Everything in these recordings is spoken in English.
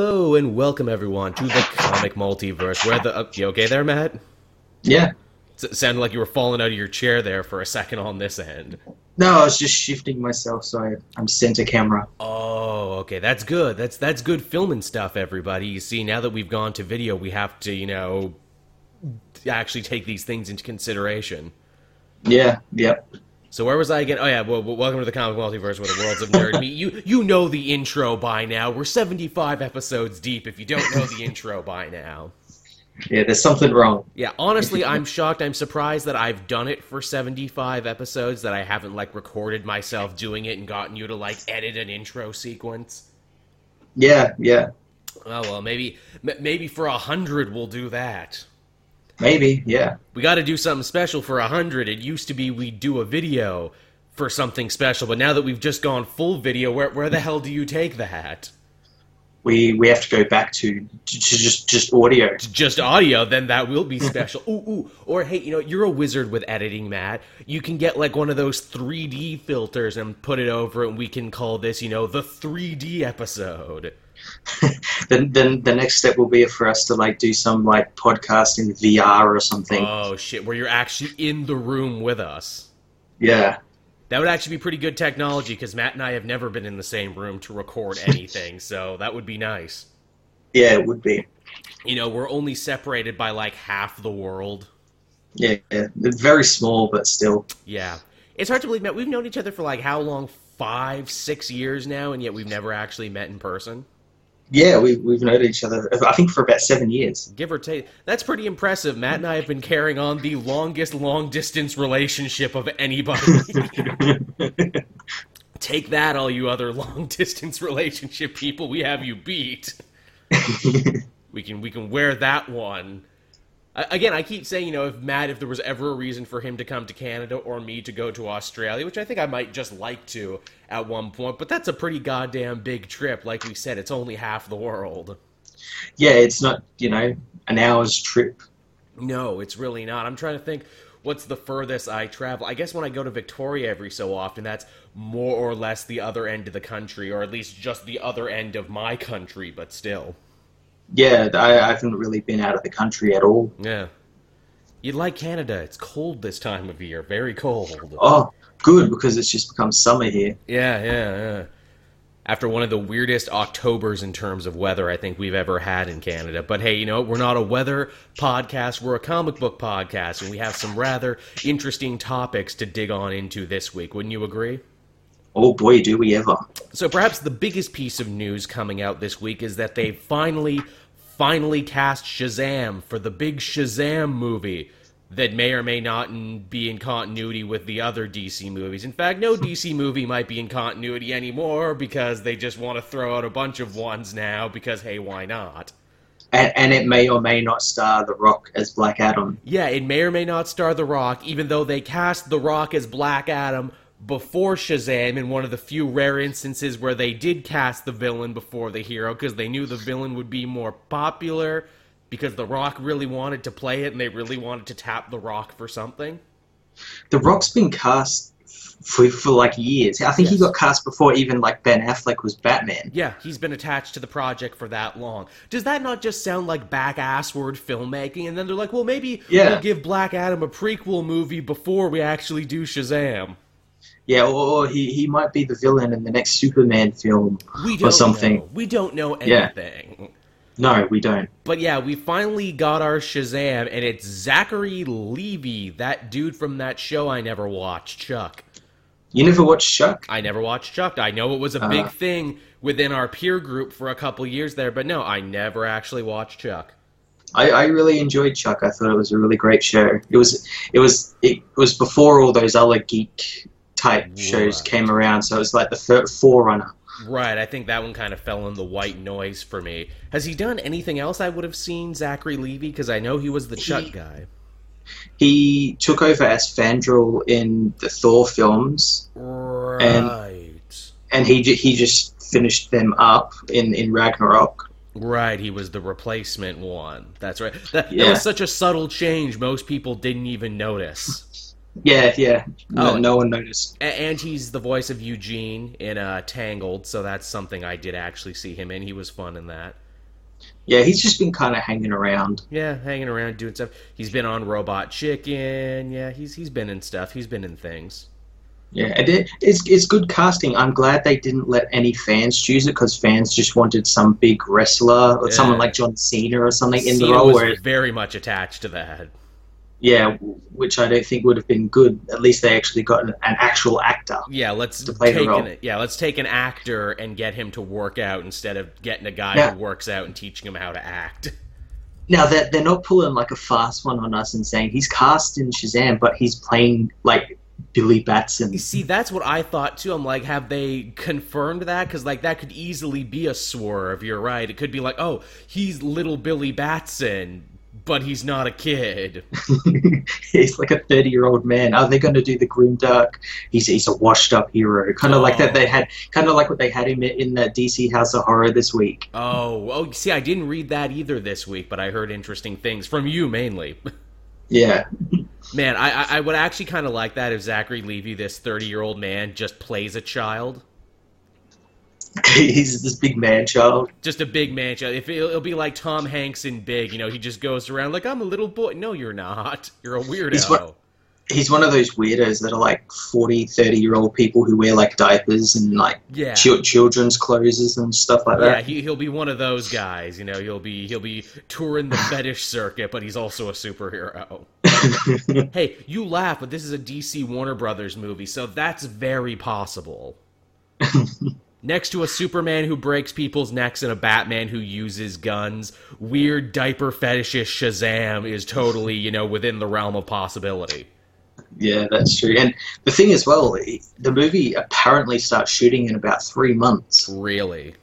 Hello and welcome everyone to the comic multiverse. Where the you okay there, Matt? Yeah. It sounded like you were falling out of your chair there for a second on this end. No, I was just shifting myself so I, I'm center camera. Oh, okay, that's good. That's that's good filming stuff, everybody. You see, now that we've gone to video, we have to, you know, actually take these things into consideration. Yeah. Yep. So where was I again? Oh yeah, well, welcome to the comic multiverse where the worlds of nerd meet. You you know the intro by now. We're seventy five episodes deep. If you don't know the intro by now, Yeah. There's something wrong. yeah. Honestly, I'm shocked. I'm surprised that I've done it for seventy five episodes. That I haven't like recorded myself doing it and gotten you to like edit an intro sequence. Yeah. Yeah. Oh well, maybe m- maybe for a hundred we'll do that. Maybe. Yeah. We got to do something special for a hundred. It used to be we'd do a video for something special, but now that we've just gone full video, where where the hell do you take that? We we have to go back to, to, to just just audio. Just audio, then that will be special. ooh, ooh. Or hey, you know, you're a wizard with editing, Matt. You can get like one of those 3D filters and put it over and we can call this, you know, the 3D episode. then then the next step will be for us to like do some like podcast in VR or something. Oh shit, where you're actually in the room with us. yeah. That would actually be pretty good technology because Matt and I have never been in the same room to record anything, so that would be nice. Yeah. It would be. You know, we're only separated by like half the world. Yeah. yeah. Very small, but still. Yeah. It's hard to believe, Matt. We've known each other for like how long? Five, six years now, and yet we've never actually met in person. Yeah. We we've known each other. I think for about seven years. Give or take. That's pretty impressive. Matt and I have been carrying on the longest long distance relationship of anybody. take that, all you other long distance relationship people. We have you beat. we can we can wear that one. Again, I keep saying, you know, if Matt, if there was ever a reason for him to come to Canada or me to go to Australia, which I think I might just like to at one point, but that's a pretty goddamn big trip. Like we said, it's only half the world. yeah. It's not you know an hour's trip. No, it's really not. I'm trying to think what's the furthest I travel. I guess when I go to Victoria every so often, that's more or less the other end of the country, or at least just the other end of my country, but still. Yeah. I, I haven't really been out of the country at all. Yeah. You'd like Canada. It's cold this time of year. Very cold. Oh, good because it's just become summer here. Yeah, yeah, yeah. After one of the weirdest Octobers in terms of weather I think we've ever had in Canada. But hey, you know, we're not a weather podcast, we're a comic book podcast, and we have some rather interesting topics to dig on into this week. Wouldn't you agree? Oh boy, do we ever. So perhaps the biggest piece of news coming out this week is that they finally, finally cast Shazam for the big Shazam movie that may or may not in- be in continuity with the other DC movies. In fact, no DC movie might be in continuity anymore because they just want to throw out a bunch of ones now because hey, why not? And, and it may or may not star The Rock as Black Adam. Yeah, it may or may not star The Rock, even though they cast The Rock as Black Adam before Shazam in one of the few rare instances where they did cast the villain before the hero because they knew the villain would be more popular because The Rock really wanted to play it and they really wanted to tap The Rock for something. The Rock's been cast for, for like years. I think he got cast before even like Ben Affleck was Batman. Yeah, he's been attached to the project for that long. Does that not just sound like back assward filmmaking? And then they're like, well, maybe Yeah. we'll give Black Adam a prequel movie before we actually do Shazam. Yeah, or, or he, he might be the villain in the next Superman film We don't or something. know. We don't know anything. Yeah. No, we don't. But yeah, we finally got our Shazam, and it's Zachary Levi, that dude from that show I never watched, Chuck. You never watched Chuck? I never watched Chuck. I know it was a Uh. big thing within our peer group for a couple years there, but no, I never actually watched Chuck. I, I really enjoyed Chuck. I thought it was a really great show. It was it was it was before all those other geek type shows came around, so it was like the forerunner. Right, I think that one kind of fell in the white noise for me. Has he done anything else I would have seen Zachary Levi? Because I know he was the Chuck He- guy. He took over as Fandral in the Thor films, Right. and he he just finished them up in in Ragnarok. Right, he was the replacement one. That's right. That, that was such a subtle change, most people didn't even notice. Yeah, yeah. No, Oh. no one noticed. And he's the voice of Eugene in uh, Tangled, so that's something I did actually see him in. He was fun in that. Yeah, he's just been kind of hanging around. Yeah, hanging around doing stuff. He's been on Robot Chicken. Yeah, he's he's been in stuff. He's been in things. Yeah, it, it's it's good casting. I'm glad they didn't let any fans choose it because fans just wanted some big wrestler or Yeah. someone like John Cena or something in the Cena role. was Where, very much attached to that. Yeah, which I don't think would have been good. At least they actually got an, an actual actor. Yeah, let's To play the take role. an, yeah, let's take an actor and get him to work out instead of getting a guy Yeah. who works out and teaching him how to act. Now that they're not pulling like a fast one on us and saying he's cast in Shazam, but he's playing like Billy Batson. You see, that's what I thought too. I'm like, have they confirmed that? Because like that could easily be a swerve. You're right. It could be like, oh, he's little Billy Batson, but he's not a kid. he's like a 30 year old man. Are they going to do the grim dark? He's he's a washed up hero, kind of like that. Oh. They had kind of like what they had him in that DC House of Horror this week. Oh, oh, see, I didn't read that either this week, but I heard interesting things from you mainly. Yeah, Man, I I, I would actually kind of like that if Zachary Levi, this 30 year old man, just plays a child. he's this big man child. just a big man child. If it'll, it'll be like Tom Hanks in Big, you know, he just goes around like I'm a little boy. No, you're not. You're a weirdo. He's what- He's one of those weirdos that are like 40, 30 year old people who wear like diapers and like yeah. chil- children's clothes and stuff like Yeah, that. he, he'll be one of those guys. You know, he'll be he'll be touring the fetish circuit, but he's also a superhero. hey, you laugh, but this is a DC Warner Brothers movie, so that's very possible. Next to a Superman who breaks people's necks and a Batman who uses guns, weird diaper fetishist Shazam is totally, you know, within the realm of possibility. Yeah, that's true. And the thing as well, the movie apparently starts shooting in about three months. Really.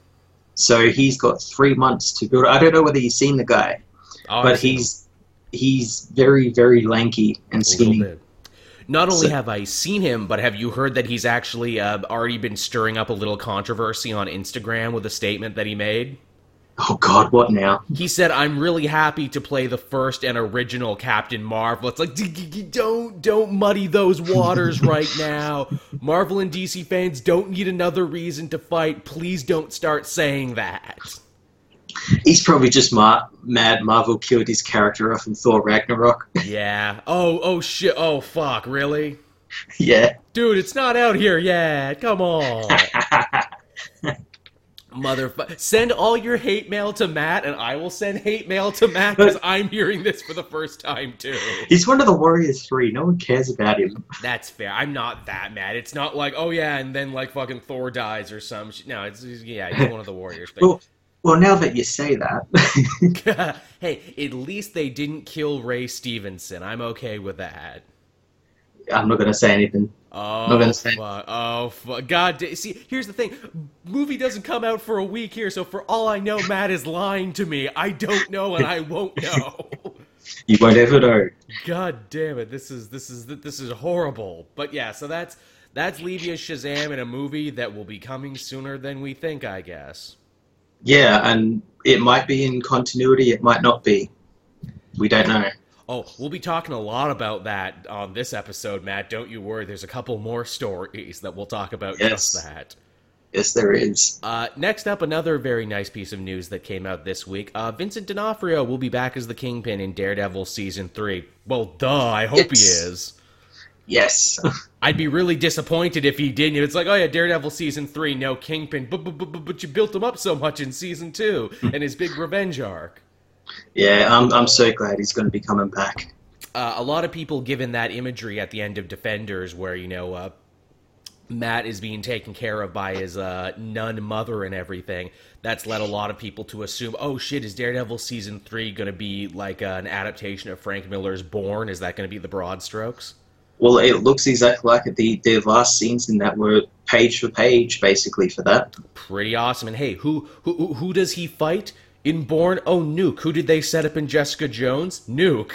So he's got three months to build. I don't know whether you've seen the guy, Oh, but he's he's very very lanky and skinny. Not only have I seen him, but have you heard that he's actually uh, already been stirring up a little controversy on Instagram with a statement that he made? Oh God, what now? He said, "I'm really happy to play the first and original Captain Marvel." It's like, "D- d- d- don't don't muddy those waters right now. Marvel and DC fans don't need another reason to fight. Please don't start saying that. He's probably just mar- mad. Marvel killed his character off in Thor Ragnarok. Yeah. Oh oh shit. Oh fuck. Really, yeah. dude? It's not out here yet. Come on." Motherfucker. Send all your hate mail to Matt, and I will send hate mail to Matt because I'm hearing this for the first time, too. He's one of the Warriors Three. No one cares about him. That's fair. I'm not that mad. It's not like, oh yeah, and then like fucking Thor dies or some shit. No, it's, it's- yeah, he's one of the Warriors. But Well, well, now that you say that, hey, at least they didn't kill Ray Stevenson. I'm okay with that. I'm not going to say anything. Oh, gonna say- fuck. Oh, fuck. God. See, here's the thing. Movie doesn't come out for a week here, so for all I know, Matt is lying to me. I don't know, and I won't know. You won't ever know. God damn it! This is this is this is horrible. But yeah, so that's that's Levia's Shazam in a movie that will be coming sooner than we think, I guess. Yeah, and it might be in continuity. It might not be. We don't know. Oh, we'll be talking a lot about that on this episode, Matt. Don't you worry. There's a couple more stories that we'll talk about Yes. just that. Yes, there is. Uh, next up, another very nice piece of news that came out this week. Uh, Vincent D'Onofrio will be back as the Kingpin in Daredevil season three. Well, duh. I hope he is. Yes. I'd be really disappointed if he didn't. It's like, oh yeah, Daredevil season three, no Kingpin, but but, but, but you built him up so much in season two and his big revenge arc. yeah, I'm, I'm so glad he's going to be coming back. Uh, a lot of people given that imagery at the end of Defenders, where you know uh, Matt is being taken care of by his uh, nun mother and everything. That's led a lot of people to assume, oh shit, is Daredevil season three going to be like uh, an adaptation of Frank Miller's Born? Is that going to be the broad strokes? Well, it looks exactly like. The, the last scenes in that were page for page, basically, for that. pretty awesome. And hey, who who who- does he fight in Born? Oh, Nuke. Who did they set up in Jessica Jones? Nuke.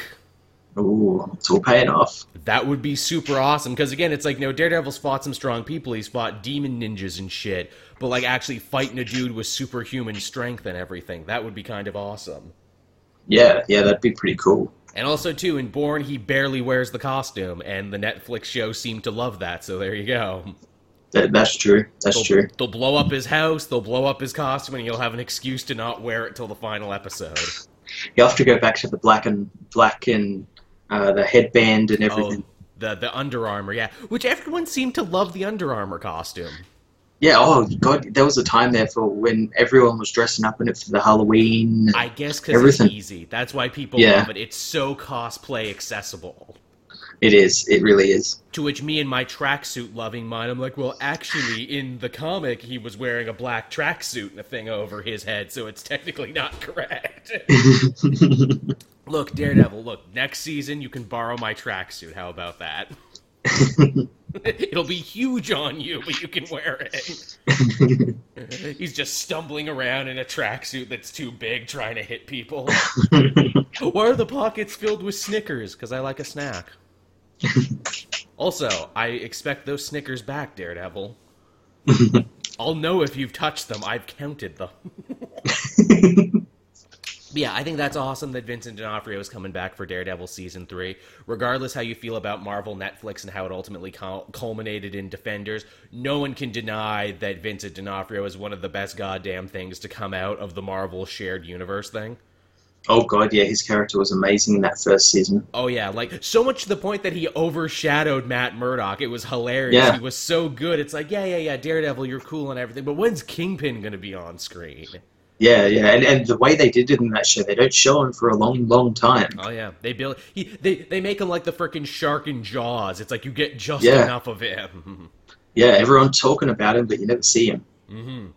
Ooh, it's all paying off. That would be super awesome because again, it's like you no Daredevil's fought some strong people. He's fought demon ninjas and shit, but like actually fighting a dude with superhuman strength and everything. That would be kind of awesome. Yeah, yeah, that'd be pretty cool. And also too, in Born, he barely wears the costume, and the Netflix show seemed to love that. So there you go. That, that's true. That's They'll, true. they'll blow up his house, they'll blow up his costume, and he'll have an excuse to not wear it till the final episode. You have to go back to the black and black and uh, the headband and everything. Oh, the the Under Armour, yeah. Which everyone seemed to love the Under Armour costume. Yeah. Oh God, there was a time there for when everyone was dressing up in it for the Halloween. I guess because it's easy. That's why people Yeah. love it. It's so cosplay accessible. It is. It really is. To which me and my tracksuit loving mind, I'm like, well, actually, in the comic, he was wearing a black tracksuit and a thing over his head, so it's technically not correct. look, Daredevil, look, next season you can borrow my tracksuit. How about that? It'll be huge on you, but you can wear it. He's just stumbling around in a tracksuit that's too big, trying to hit people. Why are the pockets filled with Snickers? Because I like a snack. also, I expect those Snickers back, Daredevil. I'll know if you've touched them. I've counted them. Yeah, I think that's awesome that Vincent D'Onofrio is coming back for Daredevil season three. Regardless how you feel about Marvel, Netflix, and how it ultimately culminated in Defenders, no one can deny that Vincent D'Onofrio is one of the best goddamn things to come out of the Marvel shared universe thing. oh God, yeah, his character was amazing in that first season. Oh yeah, like so much to the point that he overshadowed Matt Murdock. It was hilarious. Yeah. He was so good. It's like, yeah, yeah, yeah, Daredevil, you're cool and everything, but when's Kingpin gonna be on screen? Yeah, yeah, and, and the way they did it in that show, they don't show him for a long, long time. Oh yeah, they build. He they they make him like the freaking shark in Jaws. It's like you get just Yeah. enough of him. Yeah, everyone talking about him, but you never see him. Mm-hmm.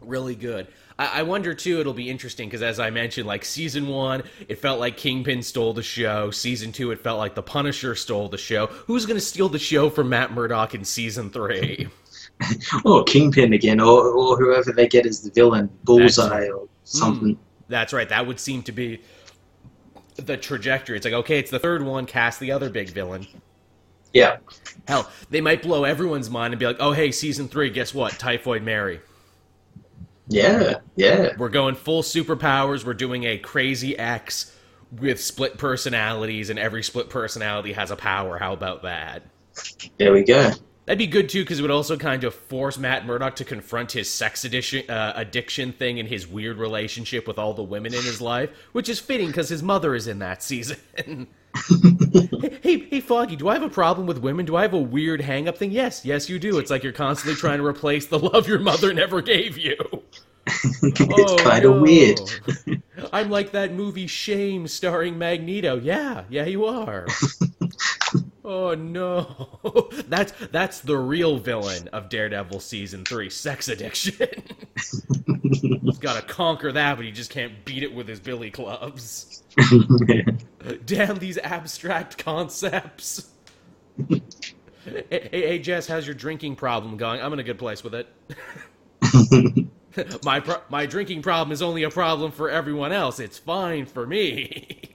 Really good. I, I wonder too. It'll be interesting because as I mentioned, like season one, it felt like Kingpin stole the show. Season two, it felt like the Punisher stole the show. Who's gonna steal the show from Matt Murdock in season three? Or Kingpin again, or, or whoever they get as the villain, Bullseye or hmm. something. That's right. That would seem to be the trajectory. It's like okay, it's the third one. Cast the other big villain. Yeah, Hell, they might blow everyone's mind and be like, "Oh, hey, season three, guess what? Typhoid Mary. yeah, yeah, We're going full superpowers. We're doing a crazy X with split personalities, and every split personality has a power. How about that? there we go. That'd be good too, because it would also kind of force Matt Murdock to confront his sex addiction, uh, addiction thing and his weird relationship with all the women in his life, which is fitting because his mother is in that season. hey, hey, Foggy, do I have a problem with women? Do I have a weird hang up thing? Yes, yes, you do. It's like you're constantly trying to replace the love your mother never gave you. it's kind of Oh, no. weird. I'm like that movie Shame starring Magneto. Yeah, yeah, you are. Oh no. That's that's the real villain of Daredevil season 3, sex addiction. He's got to conquer that, but he just can't beat it with his billy clubs. Damn these abstract concepts. hey, hey, hey, Jess, how's your drinking problem going? I'm in a good place with it. my pro- my drinking problem is only a problem for everyone else. It's fine for me.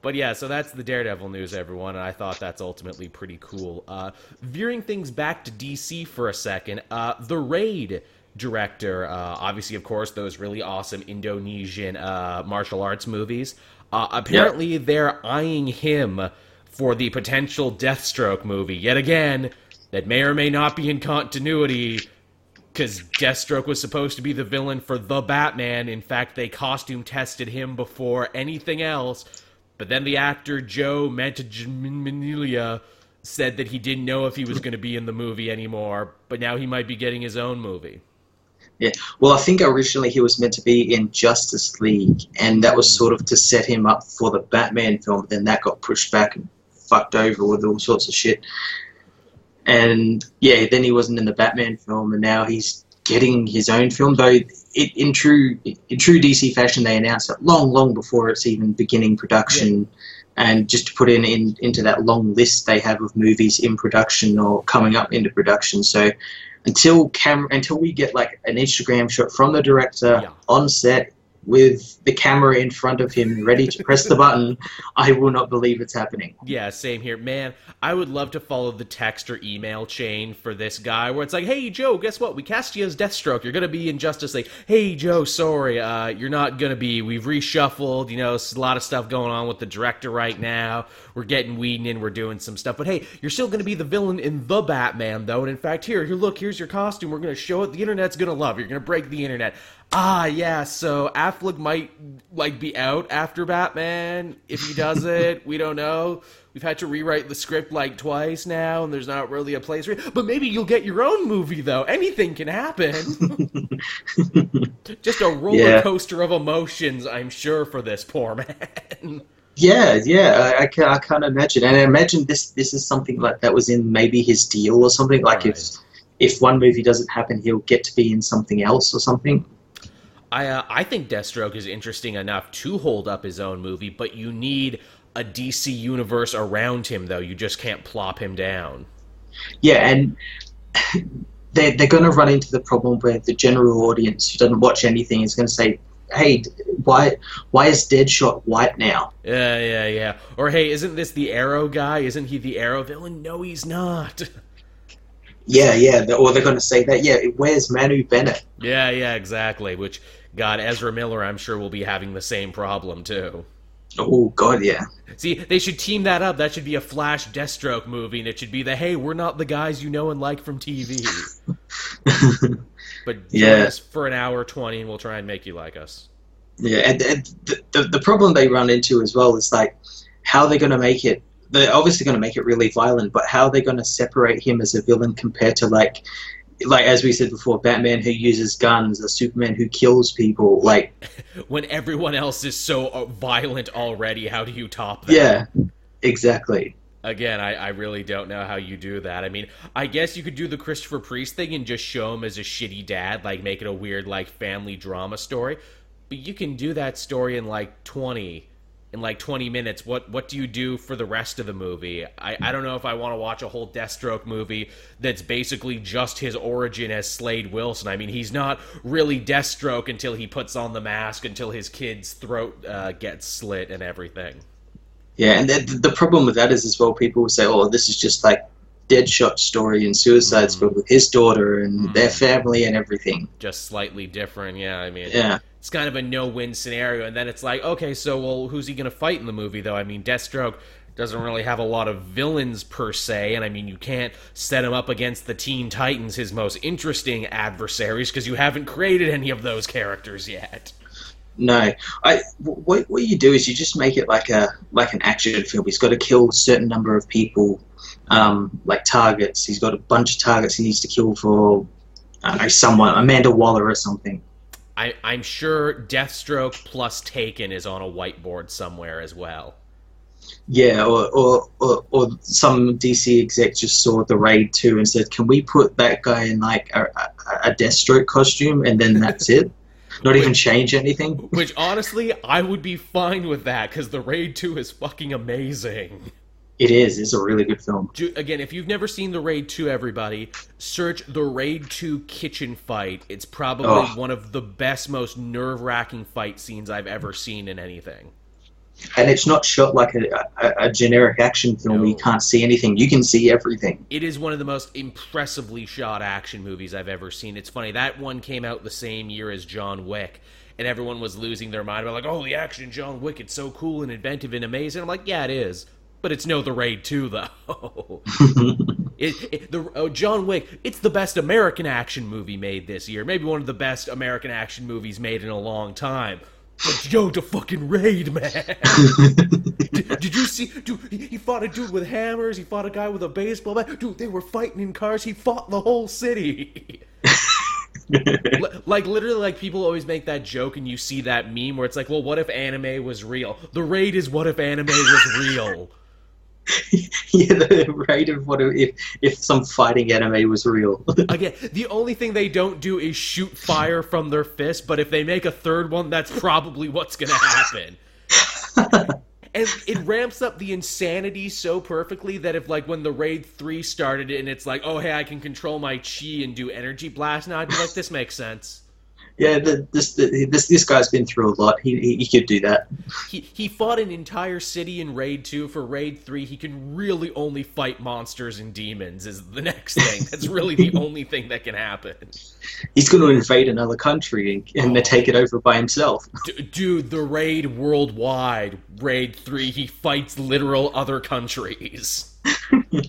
But yeah, so that's the Daredevil news, everyone, and I thought that's ultimately pretty cool. Uh, veering things back to DC for a second, uh, the Raid director, uh, obviously, of course, those really awesome Indonesian uh, martial arts movies. Uh, apparently, they're eyeing him for the potential Deathstroke movie yet again. That may or may not be in continuity because Deathstroke was supposed to be the villain for the Batman. In fact, they costume tested him before anything else. But then the actor Joe Manganiello said that he didn't know if he was going to be in the movie anymore. But now he might be getting his own movie. Yeah. Well, I think originally he was meant to be in Justice League, and that was sort of to set him up for the Batman film. But then that got pushed back and fucked over with all sorts of shit. And yeah, then he wasn't in the Batman film, and now he's getting his own film. Though it, in true in true DC fashion, they announced it long, long before it's even beginning production. And just to put in, in into that long list they have of movies in production or coming up into production. So until camera, until we get like an Instagram shot from the director Yeah. on set with the camera in front of him, ready to press the button, I will not believe it's happening. Yeah, same here. Man, I would love to follow the text or email chain for this guy where it's like, hey, Joe, guess what? We cast you as Deathstroke. You're going to be in Justice League. Hey, Joe, sorry, uh, you're not going to be. We've reshuffled. You know, a lot of stuff going on with the director right now. We're getting Whedon in. We're doing some stuff. But hey, you're still going to be the villain in The Batman, though. And in fact, here, here, look, here's your costume. We're going to show it. The internet's going to love. it. You're going to break the internet ah yeah so affleck might like be out after batman if he does it we don't know we've had to rewrite the script like twice now and there's not really a place for it but maybe you'll get your own movie though anything can happen just a roller yeah. coaster of emotions i'm sure for this poor man yeah, yeah, I, I, can I can't imagine, and I imagine this this is something like that was in maybe his deal or something. Like right. if if one movie doesn't happen, he'll get to be in something else or something. I uh, I think Deathstroke is interesting enough to hold up his own movie, but you need a DC universe around him, though. You just can't plop him down. Yeah, and they're they're going to run into the problem where the general audience who doesn't watch anything is going to say, "Hey, why why is Deadshot white now?" Yeah, yeah, yeah. Or hey, isn't this the Arrow guy? Isn't he the Arrow villain? No, he's not. Yeah, yeah. Or they're going to say that. Yeah, where's Manu Bennett? Yeah, yeah, exactly. Which God, Ezra Miller, I'm sure will be having the same problem too. Oh God, yeah. See, they should team that up. That should be a Flash Deathstroke movie, and it should be the hey, we're not the guys you know and like from TV. but yeah, for an hour twenty, and we'll try and make you like us. Yeah, and, and the, the the problem they run into as well is like how they're going to make it they're obviously going to make it really violent, but how are they going to separate him as a villain compared to like like as we said before, Batman who uses guns, a Superman who kills people, like when everyone else is so uh, violent already, how do you top that? Yeah, exactly. Again, I, I really don't know how you do that. I mean, I guess you could do the Christopher Priest thing and just show him as a shitty dad, like make it a weird like family drama story. But you can do that story in like twenty in like 20 minutes what what do you do for the rest of the movie i, I don't know if i want to watch a whole deathstroke movie that's basically just his origin as slade wilson i mean he's not really deathstroke until he puts on the mask until his kid's throat uh, gets slit and everything yeah and the, the problem with that is as well people will say oh this is just like Deadshot story and Suicide Squad mm. with his daughter and mm. their family and everything. Just slightly different, yeah. I mean, yeah it's kind of a no-win scenario. And then it's like, okay, so well, who's he going to fight in the movie though? I mean, Deathstroke doesn't really have a lot of villains per se, and I mean, you can't set him up against the Teen Titans, his most interesting adversaries, because you haven't created any of those characters yet. No, I what what you do is you just make it like a like an action film. He's got to kill a certain number of people, um, like targets. He's got a bunch of targets he needs to kill for, I don't know, someone, Amanda Waller or something. I, I'm sure Deathstroke plus Taken is on a whiteboard somewhere as well. Yeah, or, or, or, or, some DC exec just saw the raid 2 and said, "Can we put that guy in like a, a, a Deathstroke costume and then that's it? Not which, even change anything." Which honestly, I would be fine with that because the raid 2 is fucking amazing. It is. It's a really good film. Again, if you've never seen The Raid 2, everybody, search The Raid 2 kitchen fight. It's probably oh. one of the best, most nerve wracking fight scenes I've ever seen in anything. And it's not shot like a, a, a generic action film no. where you can't see anything. You can see everything. It is one of the most impressively shot action movies I've ever seen. It's funny, that one came out the same year as John Wick and everyone was losing their mind about like, oh, the action in John Wick, it's so cool and inventive and amazing. I'm like, yeah, it is. But it's no The Raid 2, though. it, it, the oh, John Wick, it's the best American action movie made this year. Maybe one of the best American action movies made in a long time. But yo, the fucking raid, man! did, did, you see? Dude, he, he, fought a dude with hammers. He fought a guy with a baseball bat. Dude, they were fighting in cars. He fought the whole city. like literally like people always make that joke and you see that meme where it's like well what if anime was real the raid is what if anime was real yeah, the rate of what if if some fighting anime was real. Again, the only thing they don't do is shoot fire from their fist, but if they make a third one, that's probably what's gonna happen. and it ramps up the insanity so perfectly that if like when the raid 3 started and it's like oh hey i can control my chi and do energy blast now i'd be like this makes sense Yeah, the, this the, this this guy's been through a lot. He, he he could do that. He he fought an entire city in Raid 2. For Raid 3, he can really only fight monsters and demons is the next thing. That's really the only thing that can happen. He's going to invade another country and, and then take it over by himself. D- dude, the Raid worldwide, Raid 3, he fights literal other countries.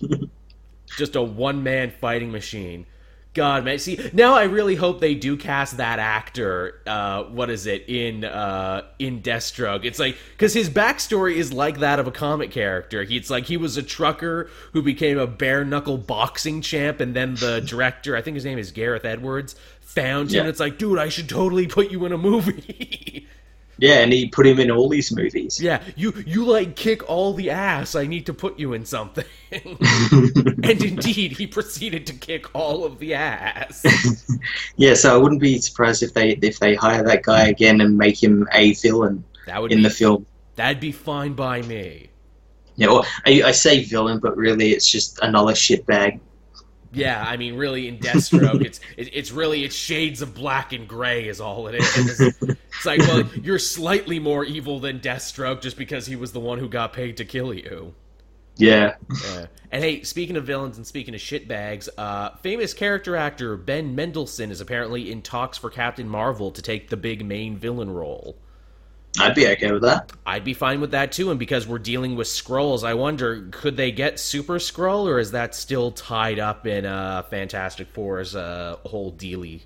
Just a one-man fighting machine. God, man. See, now I really hope they do cast that actor. Uh, what is it in uh, in Deathstroke? It's like because his backstory is like that of a comic character. He, it's like he was a trucker who became a bare knuckle boxing champ, and then the director, I think his name is Gareth Edwards, found him. Yeah. And it's like, dude, I should totally put you in a movie. Yeah, and he put him in all these movies. yeah, you you like kick all the ass. I need to put you in something. and indeed, he proceeded to kick all of the ass. Yeah, so I wouldn't be surprised if they if they hire that guy again and make him a villain That would in be the film. That'd be fine by me. Yeah, well, I, I say villain, but really it's just another shitbag. Yeah, I mean, really, in Deathstroke, it's it, it's really it's shades of black and gray is all it is. It's like, well, you're slightly more evil than Deathstroke just because he was the one who got paid to kill you. Yeah. Yeah. And hey, speaking of villains and speaking of shitbags, uh, famous character actor Ben Mendelsohn is apparently in talks for Captain Marvel to take the big main villain role. I'd be okay with that. I'd be fine with that too, and because we're dealing with Skrulls, I wonder could they get Super Skrull, or is that still tied up in uh, Fantastic Four's uh, whole dealy?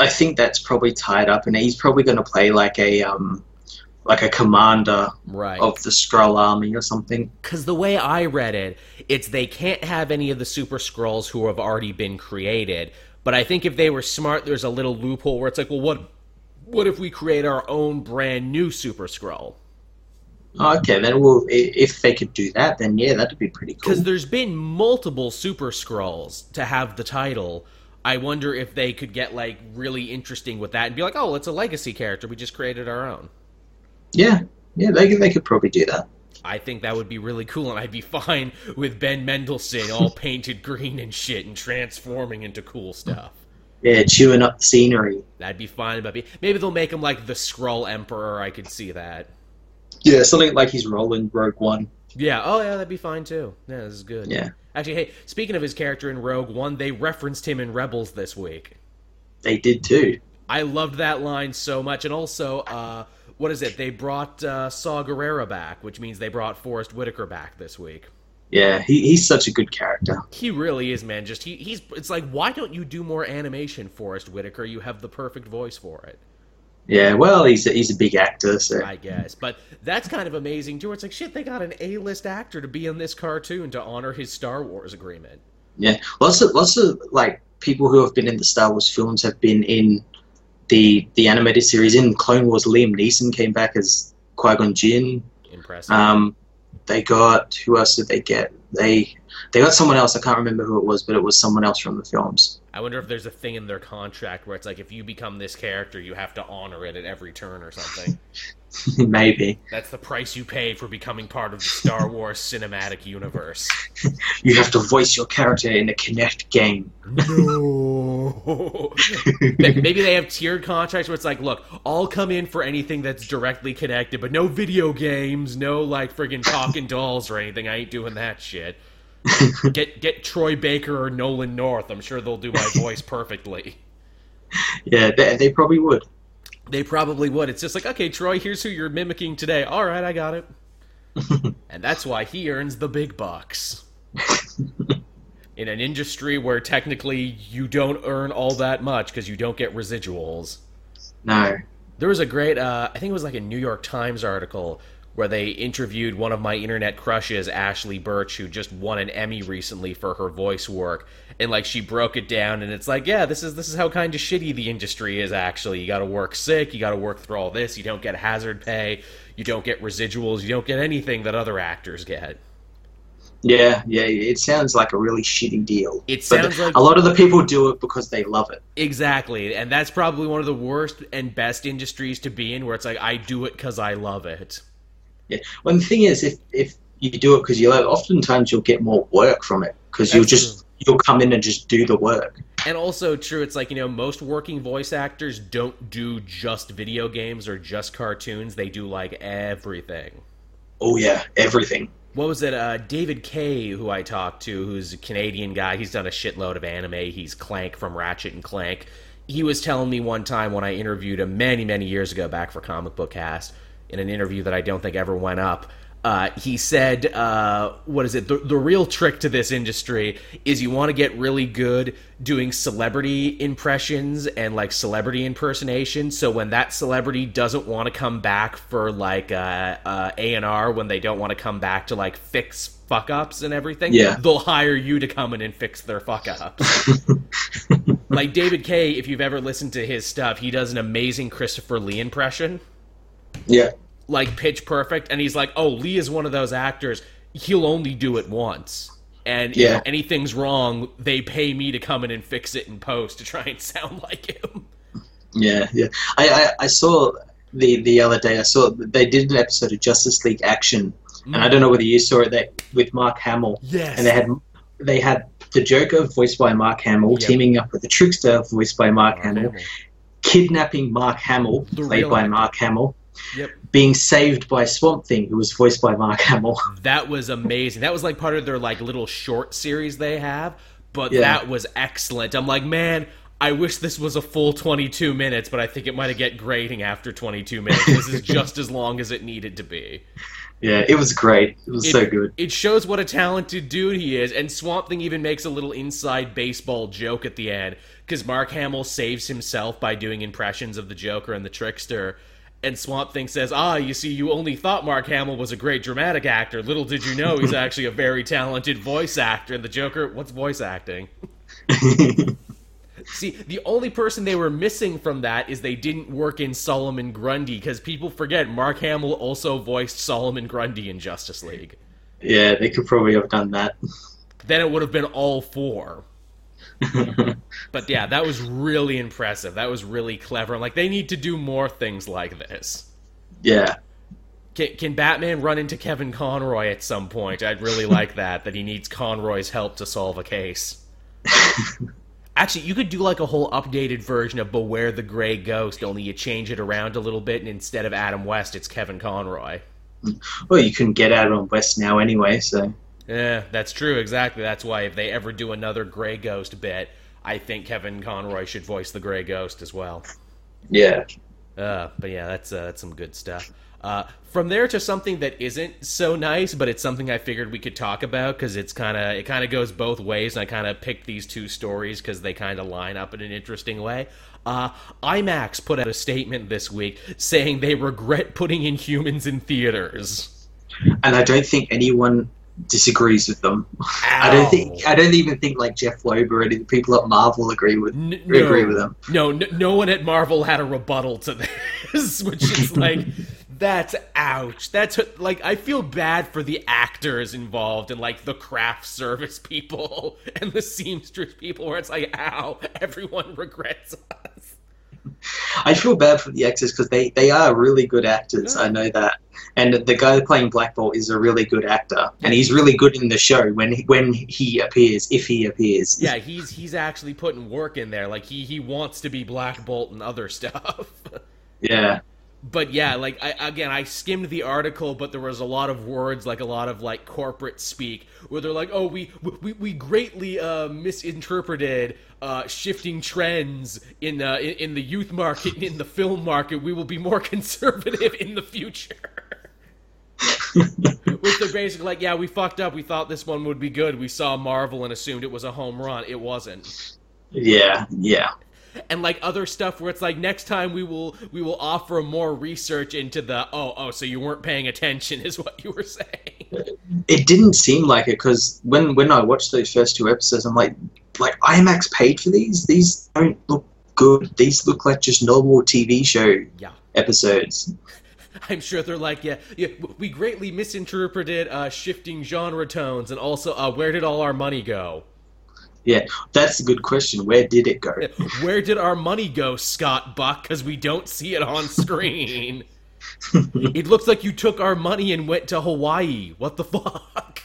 I think that's probably tied up, and he's probably going to play like a um, like a commander Right. of the Skrull army or something. Because the way I read it, it's they can't have any of the Super Skrulls who have already been created. But I think if they were smart, there's a little loophole where it's like, well, what, what if we create our own brand new Super Skrull? Okay, then well, if they could do that, then yeah, that'd be pretty cool. Because there's been multiple Super Skrulls to have the title. I wonder if they could get like really interesting with that and be like, oh, it's a legacy character. We just created our own. Yeah, yeah, they could, they could probably do that. I think that would be really cool, and I'd be fine with Ben Mendelsohn all painted green and shit and transforming into cool stuff. Yeah, chewing up the scenery. That'd be fine, but maybe they'll make him like the Skrull Emperor. I could see that. Yeah, something like he's rolling Rogue One. Yeah. Oh, yeah, that'd be fine too. Yeah, this is good. Yeah, Actually, hey, speaking of his character in Rogue One, they referenced him in Rebels this week. they did too. I loved that line so much, and also, uh, what is it? They brought uh, Saw Gerrera back, which means they brought Forest Whitaker back this week. Yeah, he, he's such a good character. He really is, man. Just he, he's. It's like, why don't you do more animation, Forest Whitaker? You have the perfect voice for it. Yeah, well, he's a, he's a big actor, so I guess. But that's kind of amazing too. It's like shit, they got an A-list actor to be in this cartoon to honor his Star Wars agreement. yeah, lots of lots of like people who have been in the Star Wars films have been in the the animated series. In Clone Wars, Liam Neeson came back as Qui Gon Jinn. Impressive. Um, they got who else did they get? They they got someone else. I can't remember who it was, but it was someone else from the films. I wonder if there's a thing in their contract where it's like if you become this character, you have to honor it at every turn or something. Maybe That's the price you pay for becoming part of the Star Wars cinematic universe. you have to voice your character in a Kinect game. No. Maybe they have tiered contracts where it's like, look, I'll come in for anything that's directly connected, but no video games, no like friggin' talking dolls or anything. I ain't doing that shit. Get get Troy Baker or Nolan North. I'm sure they'll do my voice perfectly. Yeah, they, they probably would. They probably would. It's just like, okay, Troy, here's who you're mimicking today. All right, I got it. and that's why he earns the big bucks. In an industry where technically you don't earn all that much because you don't get residuals. No. There was a great, uh, I think it was like a New York Times article where they interviewed one of my internet crushes, Ashly Burch, who just won an Emmy recently for her voice work. And like she broke it down, and it's like, yeah, this is this is how kind of shitty the industry is. Actually, you got to work sick, you got to work through all this. You don't get hazard pay, you don't get residuals, you don't get anything that other actors get. Yeah, yeah, it sounds like a really shitty deal. It But sounds like a lot of the people do it because they love it. exactly, and that's probably one of the worst and best industries to be in, where it's like I do it because I love it. Yeah. Well, the thing is, if if you do it because you love, it, oftentimes you'll get more work from it because you'll just you'll come in and just do the work. And also true, it's like, you know, most working voice actors don't do just video games or just cartoons. They do like everything. Oh yeah, everything. What was it? Uh, David Kaye, who I talked to, who's a Canadian guy. He's done a shitload of anime. He's Clank from Ratchet and Clank. He was telling me one time when I interviewed him many, many years ago back for Comic Book Cast in an interview that I don't think ever went up uh, he said, uh, "What is it? The, the real trick to this industry is you want to get really good doing celebrity impressions and like celebrity impersonation. So when that celebrity doesn't want to come back for like uh, uh, ADR, when they don't want to come back to like fix fuck ups and everything, Yeah. they'll hire you to come in and fix their fuck ups. like David Kaye, if you've ever listened to his stuff, he does an amazing Christopher Lee impression." Yeah, like pitch perfect and he's like oh lee is one of those actors he'll only do it once and Yeah. if anything's wrong they pay me to come in and fix it in post to try and sound like him yeah, yeah. I, I, I saw the the other day. I saw they did an episode of Justice League Action, and I don't know whether you saw it. That with Mark Hamill, yes and they had they had the Joker voiced by Mark Hamill Yep. teaming up with the Trickster voiced by Mark Hamill, Hamill. kidnapping Mark Hamill The played by actor. Mark Hamill, Yep. being saved by Swamp Thing who was voiced by Mark Hamill. that was amazing that was like part of their like little short series they have but Yeah. that was excellent i'm like man I wish this was a full 22 minutes, but I think it might have get grading after 22 minutes. This is just as long as it needed to be. Yeah, it was great. It was it, so good. It shows what a talented dude he is, and Swamp Thing even makes a little inside baseball joke at the end because Mark Hamill saves himself by doing impressions of the Joker and the Trickster. And Swamp Thing says, "Ah, you see, you only thought Mark Hamill was a great dramatic actor. Little did you know he's actually a very talented voice actor." And the Joker, what's voice acting? See, the only person they were missing from that is they didn't work in Solomon Grundy because people forget Mark Hamill also voiced Solomon Grundy in Justice League. yeah, they could probably have done that. then it would have been all four. But yeah, that was really impressive. That was really clever. I'm like, they need to do more things like this. yeah. Can, can Batman run into Kevin Conroy at some point? I'd really like that. That he needs Conroy's help to solve a case. Actually, you could do like a whole updated version of Beware the Gray Ghost, only you change it around a little bit, and instead of Adam West, it's Kevin Conroy. Well, you couldn't get Adam West now anyway, so Yeah, that's true. Exactly. That's why if they ever do another Gray Ghost bit, I think Kevin Conroy should voice the Gray Ghost as well. yeah. Uh, but yeah, that's uh, that's some good stuff. Uh, from there to something that isn't so nice, but it's something I figured we could talk about because it's kind of it kind of goes both ways, and I kind of picked these two stories because they kind of line up in an interesting way. Uh, IMAX put out a statement this week saying they regret putting Inhumans in theaters. And I don't think anyone disagrees with them. I don't think I don't even think like Jeph Loeb or any of the people at Marvel agree with N- agree with them. No, no, no one at Marvel had a rebuttal to this, which is like, that's ouch. That's like, I feel bad for the actors involved and like the craft service people and the seamstress people, where it's like, ow, everyone regrets us. I feel bad for the actors because they, they are really good actors. Yeah. I mm. know that. And the guy playing Black Bolt is a really good actor, and he's really good in the show when he, when he appears, if he appears. Yeah, he's he's actually putting work in there. Like he he wants to be Black Bolt and other stuff. Yeah. But yeah, like I, again, I skimmed the article, but there was a lot of words, like a lot of like corporate speak, where they're like, "Oh, we we, we greatly uh, misinterpreted uh, shifting trends in, uh, in in the youth market and in the film market. We will be more conservative in the future." Which they're basically like, "Yeah, we fucked up. We thought this one would be good. We saw Marvel and assumed it was a home run. It wasn't." Yeah. Yeah. And like other stuff where it's like next time we will we will offer more research into the oh oh so you weren't paying attention is what you were saying It didn't seem like it because when when I watched those first two episodes, I'm like, like IMAX paid for these. These don't look good. These look like just normal TV show yeah episodes. i'm sure they're like yeah, yeah we greatly misinterpreted uh shifting genre tones and also uh where did all our money go Yeah, that's a good question. Where did it go? where did our money go scott buck because we don't see it on screen it looks like you took our money and went to hawaii what the fuck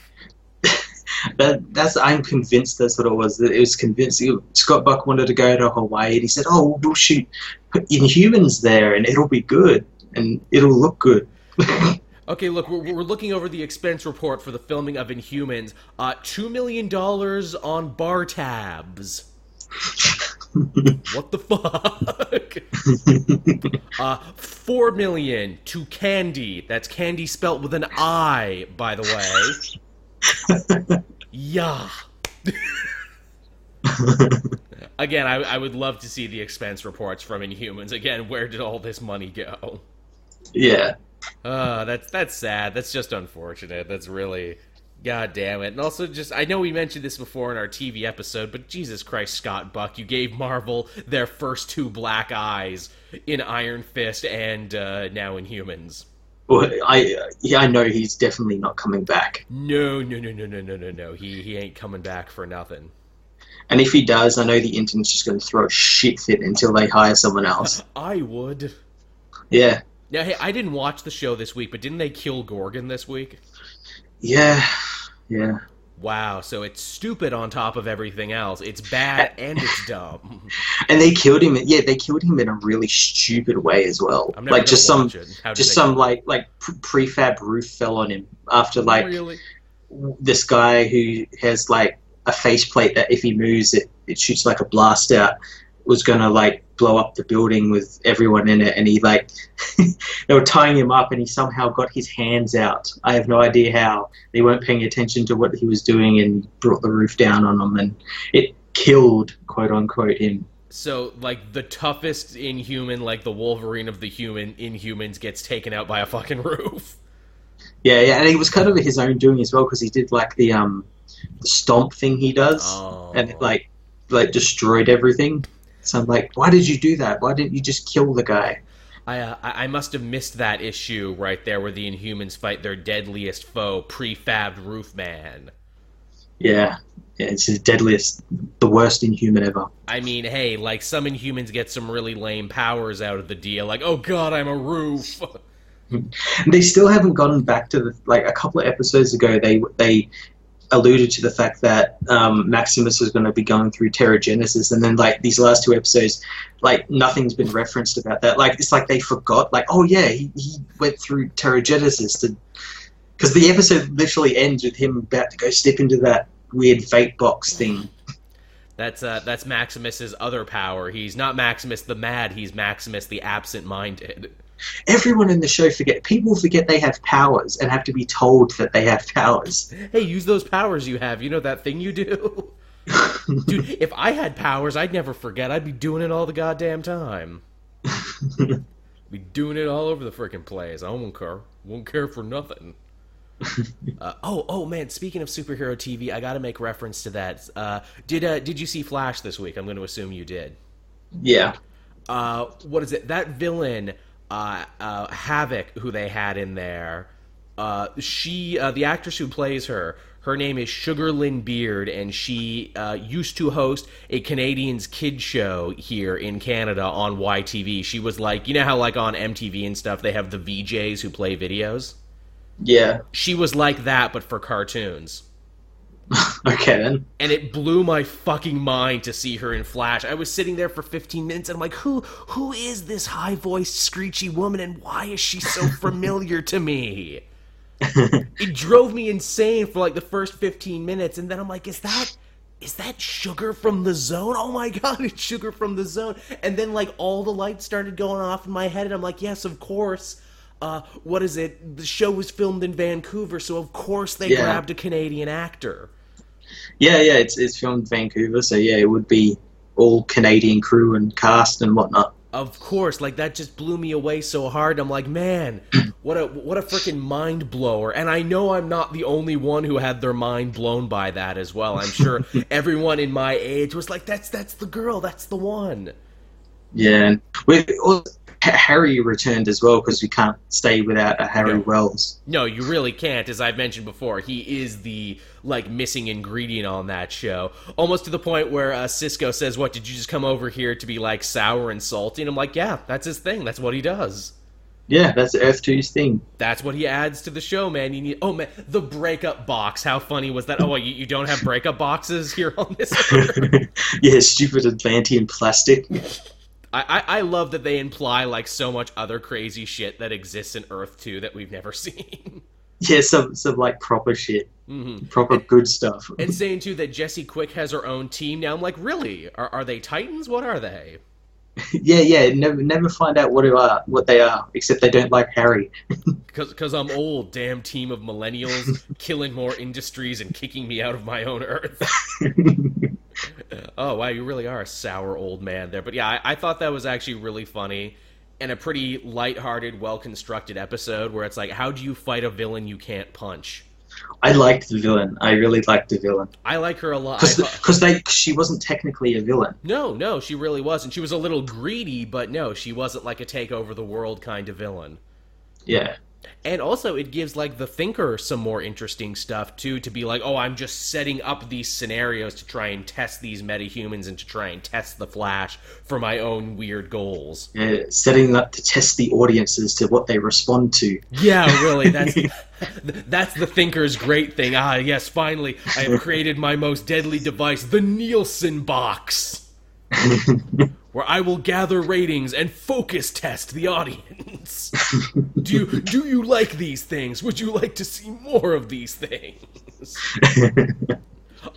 that that's I'm convinced that's what it was. It was convinced Scott Buck wanted to go to Hawaii and he said, "Oh, we'll shoot Inhumans there and it'll be good and it'll look good." Okay, look, we're, we're, looking over the expense report for the filming of Inhumans. Uh, two million dollars on bar tabs. what the fuck? uh, four million to Candy. That's Candy spelt with an I, by the way. yeah. Again, I, I would love to see the expense reports from Inhumans. Again, where did all this money go? Yeah. Uh, that's that's sad. That's just unfortunate. That's really God damn it. And also, just, I know we mentioned this before in our TV episode, but Jesus Christ, Scott Buck, you gave Marvel their first two black eyes in Iron Fist and uh, now Inhumans. Well, I yeah, I know he's definitely not coming back. No, no, no, no, no, no, no, no. He he ain't coming back for nothing. And if he does, I know the internet's just going to throw a shit fit until they hire someone else. I would. Yeah. Now, hey, I didn't watch the show this week, but didn't they kill Gorgon this week? Yeah, yeah. Wow, so it's stupid on top of everything else. It's bad and it's dumb. And they killed him. Yeah, they killed him in a really stupid way as well. Like just some, just some like like prefab roof fell on him after like really? this guy who has like a faceplate that if he moves it it shoots like a blast out was gonna like blow up the building with everyone in it, and he like they were tying him up, and he somehow got his hands out. I have no idea how. They weren't paying attention to what he was doing, and brought the roof down on him, and it killed quote unquote him. So, like the toughest Inhuman, like the Wolverine of the human Inhumans, gets taken out by a fucking roof. Yeah, yeah, and it was kind of his own doing as well because he did like the um the stomp thing he does, oh. and it, like like destroyed everything. So I'm like, why did you do that? Why didn't you just kill the guy? I, uh, I must have missed that issue right there where the Inhumans fight their deadliest foe, prefabbed Roofman. Yeah, yeah, it's his deadliest, the worst Inhuman ever. I mean, hey, like some Inhumans get some really lame powers out of the deal, like, oh god, I'm a roof. they still haven't gotten back to the like a couple of episodes ago. They they alluded to the fact that um, Maximus is going to be going through Terrigenesis, and then like these last two episodes, like nothing's been referenced about that. Like it's like they forgot. Like oh yeah, he, he went through Terrigenesis to because the episode literally ends with him about to go step into that weird fate box thing. That's uh, that's Maximus's other power. He's not Maximus the Mad. He's Maximus the Absent-Minded. Everyone in the show forget. People forget they have powers and have to be told that they have powers. Hey, use those powers you have. You know that thing you do. Dude, if I had powers, I'd never forget. I'd be doing it all the goddamn time. be doing it all over the freaking place. I won't care. Won't care for nothing. Uh, oh, oh man! Speaking of superhero TV, I got to make reference to that. Uh, did uh, did you see Flash this week? I'm going to assume you did. Yeah. Uh, what is it? That villain uh, uh, Havoc, who they had in there, uh, she, uh, the actress who plays her, her name is Sugar Lyn Beard, and she uh, used to host a Canadians kid show here in Canada on YTV. She was like, you know how like on MTV and stuff they have the VJs who play videos. Yeah, she was like that, but for cartoons. okay then. And it blew my fucking mind to see her in Flash. I was sitting there for 15 minutes and I'm like, who who is this high-voiced screechy woman and why is she so familiar to me? it drove me insane for like the first 15 minutes and then I'm like, is that is that sugar from the zone? Oh my god, it's sugar from the zone. And then like all the lights started going off in my head and I'm like, yes, of course. Uh, what is it? The show was filmed in Vancouver, so of course they yeah. grabbed a Canadian actor. Yeah, yeah, it's it's filmed Vancouver, so yeah, it would be all Canadian crew and cast and whatnot. Of course, like that just blew me away so hard. I'm like, man, what a what a freaking mind blower. And I know I'm not the only one who had their mind blown by that as well. I'm sure everyone in my age was like, that's that's the girl, that's the one. Yeah, with oh, Harry returned as well because we can't stay without a Harry no. Wells. No, you really can't. As I've mentioned before, he is the like missing ingredient on that show, almost to the point where uh, Cisco says, "What did you just come over here to be like sour and salty?" And I'm like, "Yeah, that's his thing. That's what he does." Yeah, that's Earth 2's thing. That's what he adds to the show, man. You need oh man, the breakup box. How funny was that? Oh, you, you don't have breakup boxes here on this. yeah, stupid Atlantean plastic. I, I, I love that they imply like so much other crazy shit that exists in Earth 2 that we've never seen. Yeah, some some like proper shit, Mm-hmm. proper good stuff. And saying too that Jesse Quick has her own team now. I'm like, really? Are, are they Titans? What are they? yeah, yeah. Never never find out what they are, what they are, except they don't like Harry. Because I'm old, damn team of millennials killing more industries and kicking me out of my own Earth. oh wow, you really are a sour old man there. But yeah, I, I thought that was actually really funny and a pretty light-hearted, well-constructed episode where it's like, how do you fight a villain you can't punch? I liked the villain. I really liked the villain I like her a lot. Because thought- because they cause she wasn't technically a villain. no, no, she really wasn't. She was a little greedy, but no, she wasn't like a take over the world kind of villain. Yeah, And also, it gives like the thinker some more interesting stuff too. To be like, oh, I'm just setting up these scenarios to try and test these metahumans and to try and test the Flash for my own weird goals. yeah. Setting up to test the audiences to what they respond to. Yeah, really. That's that's the thinker's great thing. Ah, yes, finally, I have created my most deadly device, the Nielsen box, where I will gather ratings and focus test the audience. do you do you like these things? Would you like to see more of these things?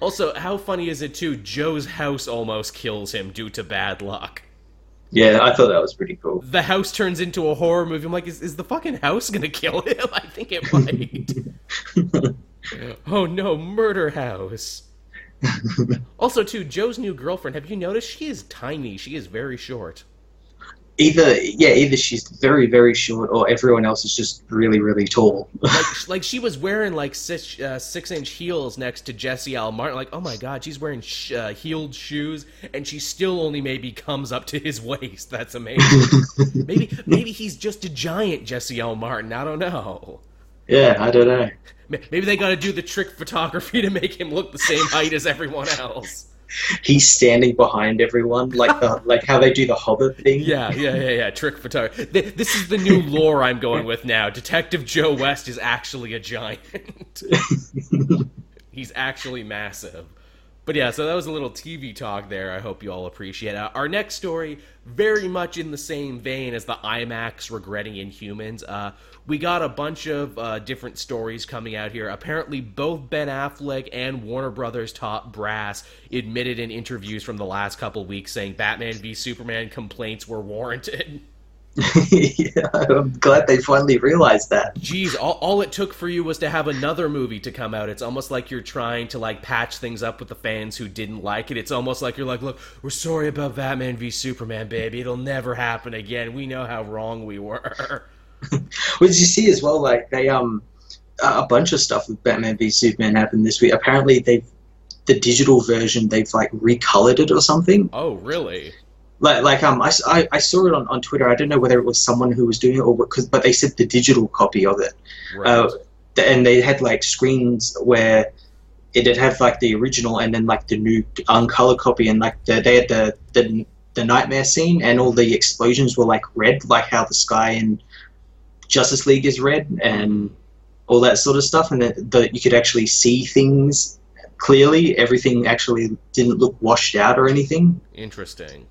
Also, how funny is it too? Joe's house almost kills him due to bad luck. yeah, I thought that was pretty cool. The house turns into a horror movie. I'm like, is, is the fucking house gonna kill him? I think it might. oh no, murder house. also, too, Joe's new girlfriend. Have you noticed she is tiny? She is very short. Either yeah, either she's very very short, or everyone else is just really really tall. Like, like she was wearing like six uh, six inch heels next to Jesse L. Martin. Like, oh my god, she's wearing sh- uh, heeled shoes, and she still only maybe comes up to his waist. That's amazing. maybe maybe he's just a giant Jesse L. Martin. I don't know. Yeah, I don't know. Maybe they got to do the trick photography to make him look the same height as everyone else. He's standing behind everyone, like the like how they do the Hobbit thing. Yeah, yeah, yeah, yeah. Trick photography. This is the new lore I'm going with now. Detective Joe West is actually a giant. He's actually massive. But yeah, so that was a little TV talk there. I hope you all appreciate it. Our next story, very much in the same vein as the IMAX regretting Inhumans. Uh, we got a bunch of uh, different stories coming out here. Apparently, both Ben Affleck and Warner Brothers top brass admitted in interviews from the last couple weeks saying Batman v Superman complaints were warranted. yeah, I'm glad they finally realized that. Geez, all, all it took for you was to have another movie to come out. It's almost like you're trying to like patch things up with the fans who didn't like it. It's almost like you're like, look, we're sorry about Batman v Superman, baby. It'll never happen again. We know how wrong we were. Well, did you see as well? Like they um, a a bunch of stuff with Batman v Superman happened this week. Apparently, they've the digital version they've like recolored it or something. Oh, really? Like like um, I, I- I saw it on, on Twitter. I don't know whether it was someone who was doing it or because, but they said the digital copy of it. Right. Uh, and they had like screens where it had have like the original and then like the new uncolored copy and like the, they had the, the the nightmare scene and all the explosions were like red like how the sky in Justice League is red and all that sort of stuff and that the, you could actually see things clearly everything actually didn't look washed out or anything Interesting.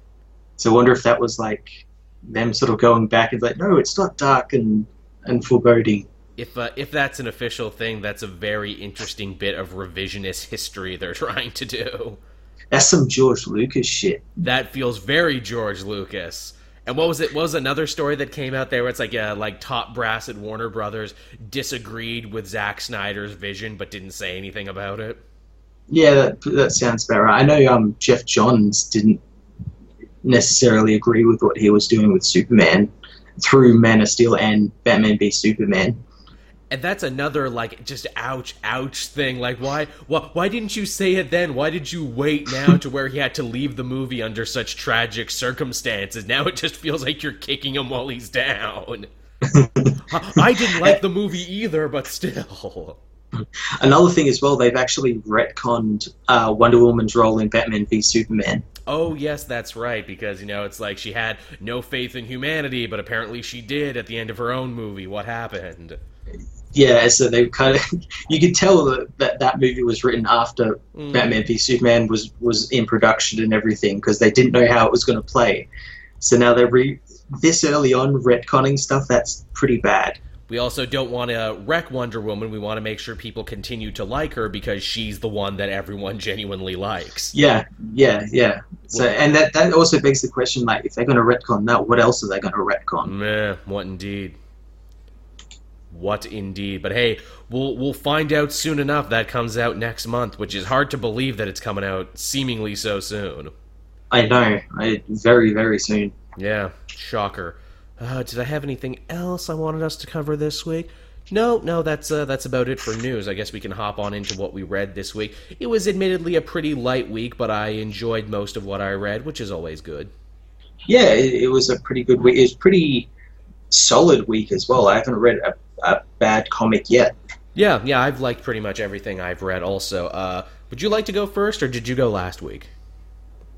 So I wonder if that was like them sort of going back and like no it's not dark and and foreboding If uh, if that's an official thing, that's a very interesting bit of revisionist history they're trying to do. That's some George Lucas shit. That feels very George Lucas. And what was it? What was another story that came out there where it's like, yeah, like top brass at Warner Brothers disagreed with Zack Snyder's vision, but didn't say anything about it. Yeah, that, that sounds about right. I know um, Geoff Johns didn't necessarily agree with what he was doing with Superman through Man of Steel and Batman v Superman. And that's another like just ouch, ouch thing. Like, why, why, why didn't you say it then? Why did you wait now to where he had to leave the movie under such tragic circumstances? Now it just feels like you're kicking him while he's down. I I didn't like the movie either, but still. Another thing as well, they've actually retconned uh, Wonder Woman's role in Batman v Superman. Oh yes, that's right. Because you know, it's like she had no faith in humanity, but apparently she did at the end of her own movie. What happened? Yeah, so they kind of you could tell that that, that movie was written after Mm. Batman v Superman was was in production and everything because they didn't know how it was going to play. So now they're re- this early on retconning stuff. That's pretty bad. We also don't want to wreck Wonder Woman. We want to make sure people continue to like her because she's the one that everyone genuinely likes. Yeah, yeah, yeah. So and that that also begs the question: like, if they're going to retcon that, what else are they going to retcon? Meh, what indeed? What indeed? But hey, we'll we'll find out soon enough. That comes out next month, which is hard to believe that it's coming out seemingly so soon. I know, I, very very soon. Yeah, shocker. Uh, did I have anything else I wanted us to cover this week? No, no, that's uh, that's about it for news. I guess we can hop on into what we read this week. It was admittedly a pretty light week, but I enjoyed most of what I read, which is always good. Yeah, it, it was a pretty good week. It was pretty solid week as well. I haven't read a, a bad comic yet. Yeah, yeah, I've liked pretty much everything I've read. Also, uh, would you like to go first, or did you go last week?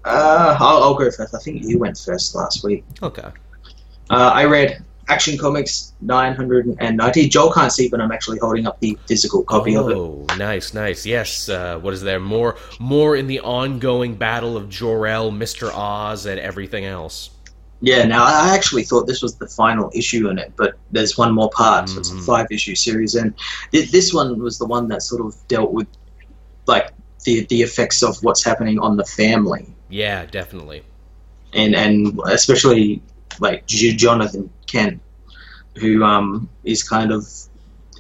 Uh, I'll, I'll go first. I think you went first last week. Okay. Uh, I read Action Comics 990. Joel can't see, but I'm actually holding up the physical copy of it. Oh, nice, nice. Yes. Uh, what is there? More, more in the ongoing battle of Jor-El, Mister Oz, and everything else. Yeah, now I actually thought this was the final issue in it, but there's one more part. So it's a Mhm. five issue series, and th- this one was the one that sort of dealt with like the the effects of what's happening on the family, Yeah, definitely. and and especially like J- Jonathan Kent, who um is kind of.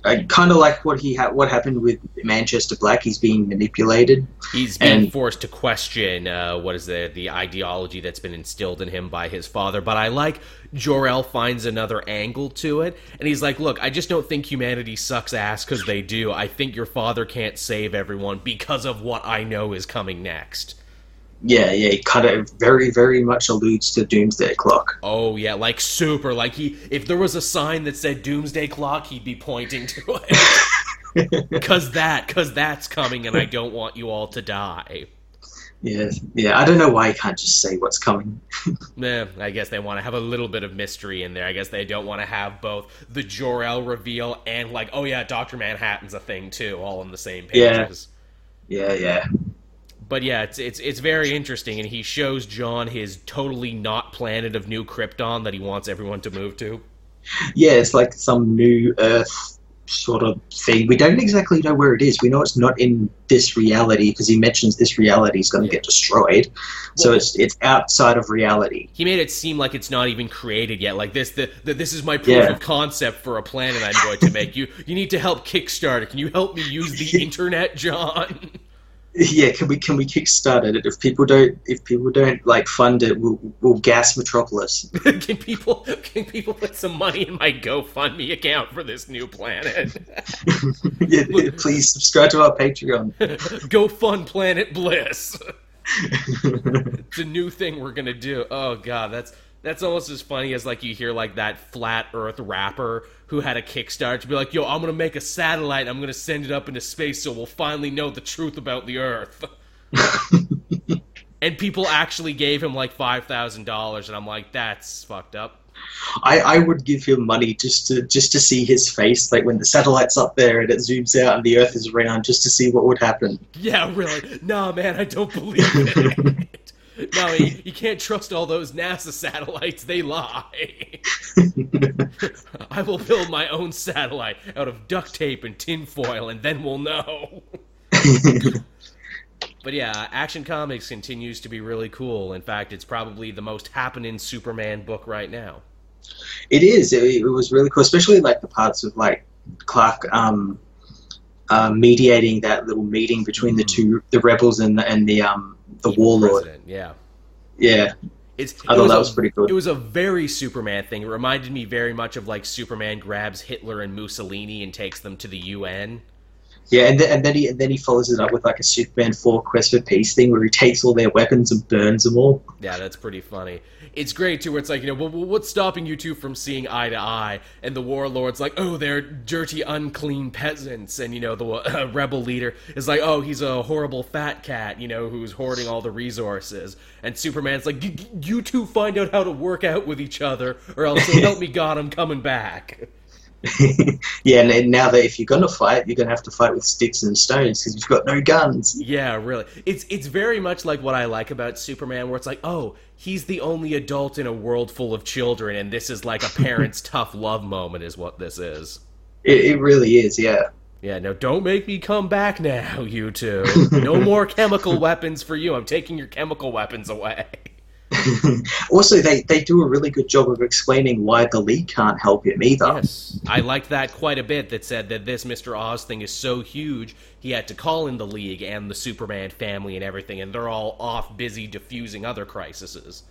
Uh, kind of like what he ha- what happened with Manchester Black. He's being manipulated. He's being And- forced to question uh, what is the the ideology that's been instilled in him by his father. But I like Jor-El finds another angle to it, and he's like, "Look, I just don't think humanity sucks ass because they do. I think your father can't save everyone because of what I know is coming next." Yeah, yeah, he kind of very, very much alludes to Doomsday Clock. Oh yeah, like super. Like he, if there was a sign that said "Doomsday Clock," he'd be pointing to it. Cause that, cause that's coming, and I don't want you all to die. Yeah, yeah. I don't know why he can't just say what's coming. Eh, I guess they want to have a little bit of mystery in there. I guess they don't want to have both the Jor-El reveal and like, oh yeah, Doctor Manhattan's a thing too, all on the same pages. Yeah. Yeah, yeah, But yeah, it's it's it's very interesting, and he shows John his totally not planet of New Krypton that he wants everyone to move to. yeah. It's like some new Earth sort of thing. We don't exactly know where it is. We know it's not in this reality because he mentions this reality is going to get destroyed. So it's it's outside of reality. He made it seem like it's not even created yet. Like this, the, the this is my proof Yeah. of concept for a planet I'm going to make. You you need to help Kickstarter. Can you help me use the internet, John? Yeah, can we can we kickstart it? If people don't if people don't like fund it, we'll we'll gas Metropolis. can people can people put some money in my GoFundMe account for this new planet? yeah, please subscribe to our Patreon. Go fund Planet Bliss. It's a new thing we're gonna do. Oh god, that's that's almost as funny as like you hear like that flat Earth rapper who had a Kickstarter to be like, "Yo, I'm gonna make a satellite. I'm gonna send it up into space, so we'll finally know the truth about the Earth." and people actually gave him like five thousand dollars, and I'm like, "That's fucked up." I, I would give him money just to just to see his face, like when the satellite's up there and it zooms out and the Earth is around, just to see what would happen. Yeah, really? Nah, man, I don't believe it. no, you, you can't trust all those NASA satellites. They lie. I will build my own satellite out of duct tape and tinfoil, and then we'll know. But yeah, Action Comics continues to be really cool. In fact, it's probably the most happening Superman book right now. It is. It, it was really cool, especially like the parts of like Clark um, uh, mediating that little meeting between the Mm. two, the rebels and the and the um the warlord. President, Yeah. Yeah, It's, I it thought that a- was pretty cool. It was a very Superman thing. It reminded me very much of like Superman grabs Hitler and Mussolini and takes them to the UN. Yeah, and then, and then he and then he follows it up with like a Superman four Quest for Peace thing where he takes all their weapons and burns them all. Yeah, that's pretty funny. It's great too, where it's like you know, well, what's stopping you two from seeing eye to eye? And the warlord's like, oh, they're dirty, unclean peasants, and you know, the uh, rebel leader is like, oh, he's a horrible fat cat, you know, who's hoarding all the resources. And Superman's like, you two find out how to work out with each other, or else help me God, I'm coming back. yeah, and now that if you're gonna fight, you're gonna have to fight with sticks and stones because you've got no guns. Yeah, really. It's it's very much like what I like about Superman, where it's like, oh, he's the only adult in a world full of children, and this is like a parent's tough love moment, is what this is. It, it really is, yeah. Yeah, no, don't make me come back now, you two. No more chemical weapons for you. I'm taking your chemical weapons away. also, they, they do a really good job of explaining why the League can't help him either. Yes, I liked that quite a bit. That said that this Mister Oz thing is so huge, he had to call in the League and the Superman family and everything, and they're all off busy diffusing other crises.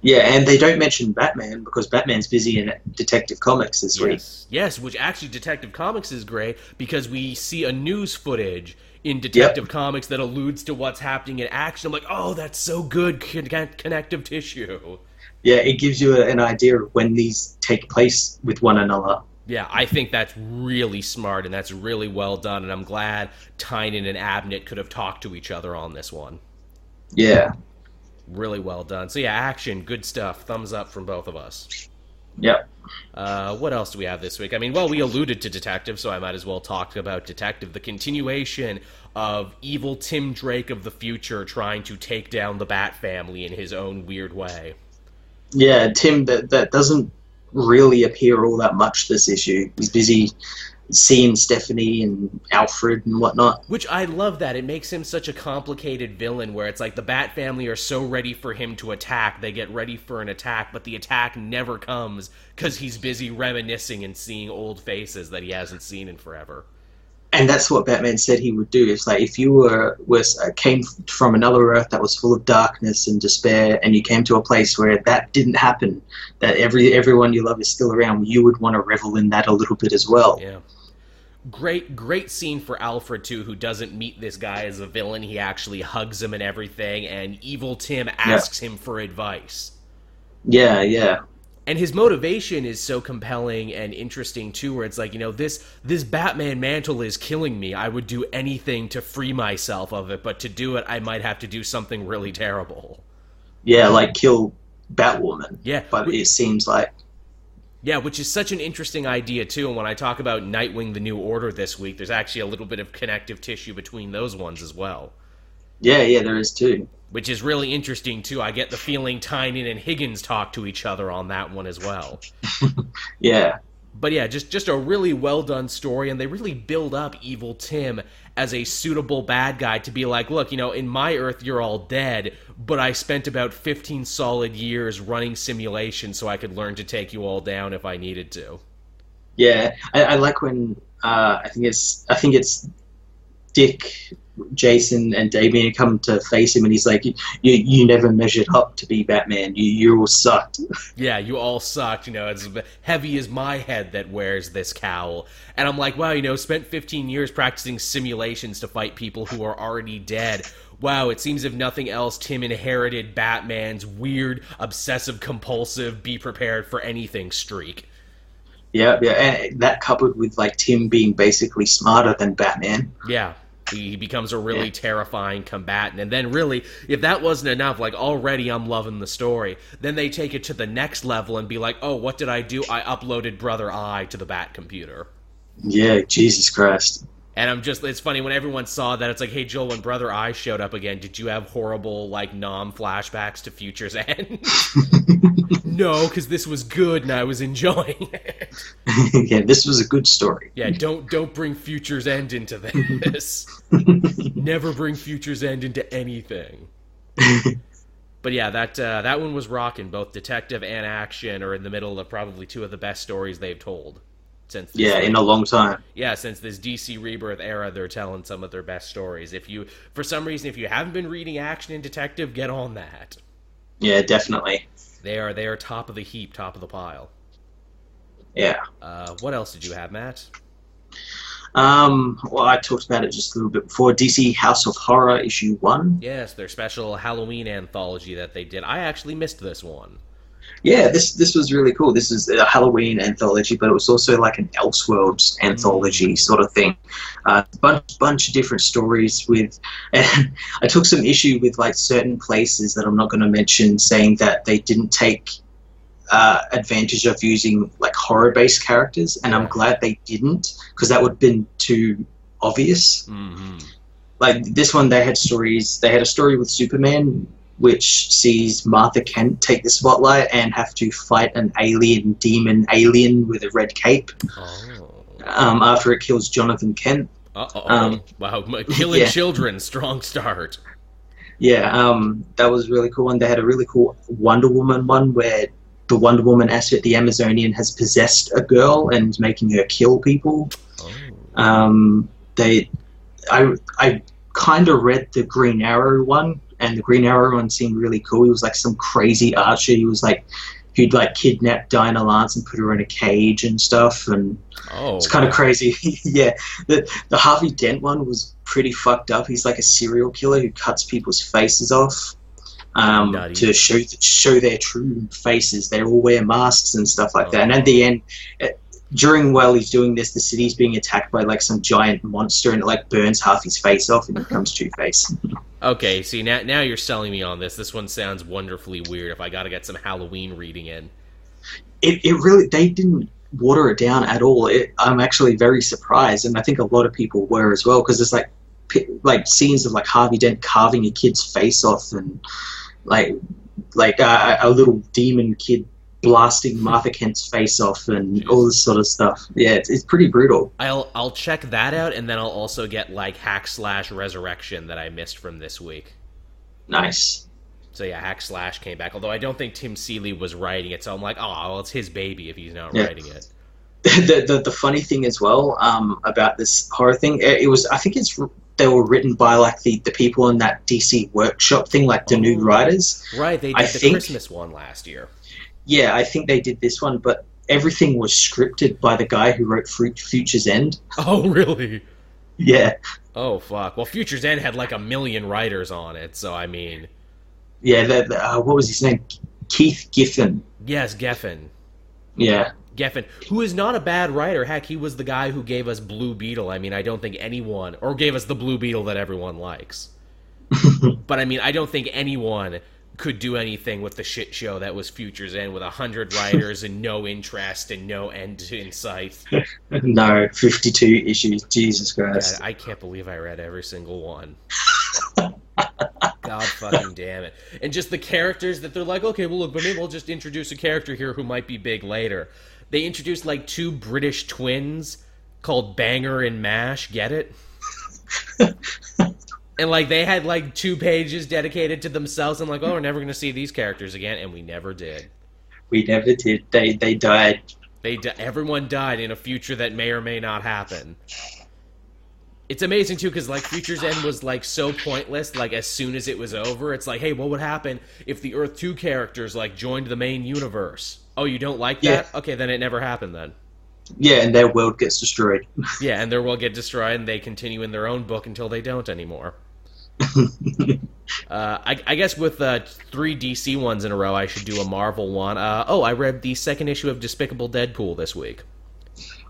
Yeah, and they don't mention Batman because Batman's busy in Detective Comics this yes. week. Yes, which actually Detective Comics is great because we see a news footage in Detective yep. Comics that alludes to what's happening in action. I'm like, oh, that's so good, connective tissue. Yeah, it gives you an idea of when these take place with one another. Yeah, I think that's really smart and that's really well done, and I'm glad Tynion and Abnett could have talked to each other on this one. Yeah. Really well done. So yeah, action, good stuff. Thumbs up from both of us. Yep. Uh, what else do we have this week? I mean, well, we alluded to Detective, so I might as well talk about Detective. The continuation of evil Tim Drake of the future trying to take down the Bat family in his own weird way. Yeah, Tim, that, that doesn't really appear all that much this issue. He's busy seeing Stephanie and Alfred and whatnot. Which I love that. It makes him such a complicated villain where it's like the Bat family are so ready for him to attack, they get ready for an attack, but the attack never comes because he's busy reminiscing and seeing old faces that he hasn't seen in forever. And that's what Batman said he would do. It's like if you were was uh, came from another Earth that was full of darkness and despair, and you came to a place where that didn't happen, that every everyone you love is still around, you would want to revel in that a little bit as well. Yeah great great scene for alfred too who doesn't meet this guy as a villain. He actually hugs him and everything and evil tim asks yeah. him for advice. Yeah yeah. And his motivation is so compelling and interesting too where it's like you know this this batman mantle is killing me. I would do anything to free myself of it but to do it i might have to do something really terrible. Yeah like kill batwoman. Yeah. But it seems like yeah, which is such an interesting idea too. And when I talk about Nightwing: The New Order this week, there's actually a little bit of connective tissue between those ones as well. Yeah, yeah, there is too. Which is really interesting too. I get the feeling Tynion and Higgins talk to each other on that one as well. yeah but yeah, just just a really well done story, and they really build up Evil Tim as a suitable bad guy to be like, look, you know, in my Earth you're all dead, but I spent about 15 solid years running simulations so I could learn to take you all down if I needed to. Yeah, I, I like when uh, I think it's I think it's Dick Jason and Damian come to face him, and he's like, "You, you never measured up to be Batman. You, you all sucked." Yeah, you all sucked. You know, as heavy as my head that wears this cowl, and I'm like, wow, you know, spent 15 years practicing simulations to fight people who are already dead. Wow, it seems if nothing else, Tim inherited Batman's weird, obsessive, compulsive, be prepared for anything streak. Yeah, yeah, and that coupled with like Tim being basically smarter than Batman. Yeah, he becomes a really yeah. terrifying combatant. And then, really, if that wasn't enough, like already I'm loving the story. Then they take it to the next level and be like, oh, what did I do? I uploaded Brother Eye to the Bat computer. Yeah, Jesus Christ. And I'm just, it's funny when everyone saw that, it's like, hey, Joel, when Brother Eye showed up again, did you have horrible, like, nom flashbacks to Future's End? no, because this was good and I was enjoying it. yeah, this was a good story. Yeah, don't don't bring Future's End into this. Never bring Future's End into anything. but yeah, that uh, that one was rocking. Both detective and action are in the middle of probably two of the best stories they've told since yeah in a long time yeah since this dc rebirth era they're telling some of their best stories if you for some reason if you haven't been reading action and detective get on that yeah definitely they are they are top of the heap top of the pile yeah uh, what else did you have matt Um, well, I talked about it just a little bit before. DC House of Horror issue one. Yes, their special Halloween anthology that they did. I actually missed this one. Yeah, this this was really cool. This is a Halloween anthology, but it was also like an Elseworlds anthology sort of thing. A uh, bunch bunch of different stories with. And I took some issue with like certain places that I'm not going to mention, saying that they didn't take uh, advantage of using like horror based characters, and I'm glad they didn't because that would have been too obvious. Mm-hmm. Like this one, they had stories. They had a story with Superman, which sees Martha Kent take the spotlight and have to fight an alien demon alien with a red cape. Oh. Um, after it kills Jonathan Kent. Um, wow, killing yeah. children, strong start. Yeah, um, that was really cool. And they had a really cool Wonder Woman one where the Wonder Woman aspect, the Amazonian, has possessed a girl and making her kill people. Oh. Um, they, I, I kind of read the Green Arrow one, and the Green Arrow one seemed really cool. He was like some crazy archer. He was like, he'd like kidnap Dinah Lance and put her in a cage and stuff, and Oh. it's kind of crazy. yeah, the the Harvey Dent one was pretty fucked up. He's like a serial killer who cuts people's faces off um, to show show their true faces. They all wear masks and stuff like that. And at the end, during while he's doing this, the city's being attacked by like some giant monster, and it like burns half his face off, and it becomes Two Face. Okay, see now now you're selling me on this. This one sounds wonderfully weird. If I got to get some Halloween reading in. it, it really they didn't water it down at all. It, I'm actually very surprised, and I think a lot of people were as well because there's like like scenes of like Harvey Dent carving a kid's face off, and like like uh, a, a little demon kid blasting Martha Kent's face off, and all this sort of stuff. Yeah, it's, it's pretty brutal. I'll I'll check that out, and then I'll also get like hack slash resurrection that I missed from this week. Nice. So yeah, hack slash came back. Although I don't think Tim Seeley was writing it, so I'm like, oh, well, it's his baby if he's not Yeah. writing it. the, the the funny thing as well um, about this horror thing, it, it was I think it's they were written by like the, the people in that DC workshop thing, like the new Oh. writers. Right, they did I the think- Christmas one last year. Yeah, I think they did this one, but everything was scripted by the guy who wrote Fu- Future's End. Oh really? Yeah, Oh fuck. Well, Future's End had like a million writers on it, so I mean, yeah. Uh, what was his name? Keith Giffen. yes, Giffen. Yeah, Giffen, who is not a bad writer. Heck, he was the guy who gave us Blue Beetle. I mean, I don't think anyone, or gave us the Blue Beetle that everyone likes. but I mean, I don't think anyone could do anything with the shit show that was Futures End with a hundred writers and no interest and no end in sight. no, fifty-two issues. Jesus Christ. God, I can't believe I read every single one. God fucking damn it. And just the characters that they're like, okay, well, look, but maybe we'll just introduce a character here who might be big later. They introduced like two British twins called Banger and Mash. Get it? and like they had like two pages dedicated to themselves. and like, oh, we're never going to see these characters again. And we never did. We never did. They they died. They di- everyone died in a future that may or may not happen. It's amazing too because like Future's End was like so pointless. Like as soon as it was over, it's like, hey, what would happen if the Earth Two characters like joined the main universe? Oh, you don't like that? Okay, then it never happened then. Yeah, and their world gets destroyed. Yeah, and their world get destroyed, and they continue in their own book until they don't anymore. Uh, I, I guess with uh, three DC ones in a row, I should do a Marvel one. Uh, oh, I read the second issue of Despicable Deadpool this week.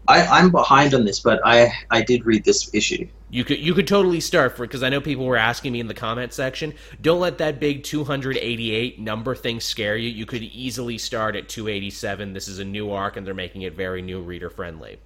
I, I'm behind on this, but I I did read this issue. You could you could totally start for because I know people were asking me in the comment section. Don't let that big 288 number thing scare you. You could easily start at 287. This is a new arc, and they're making it very new reader friendly.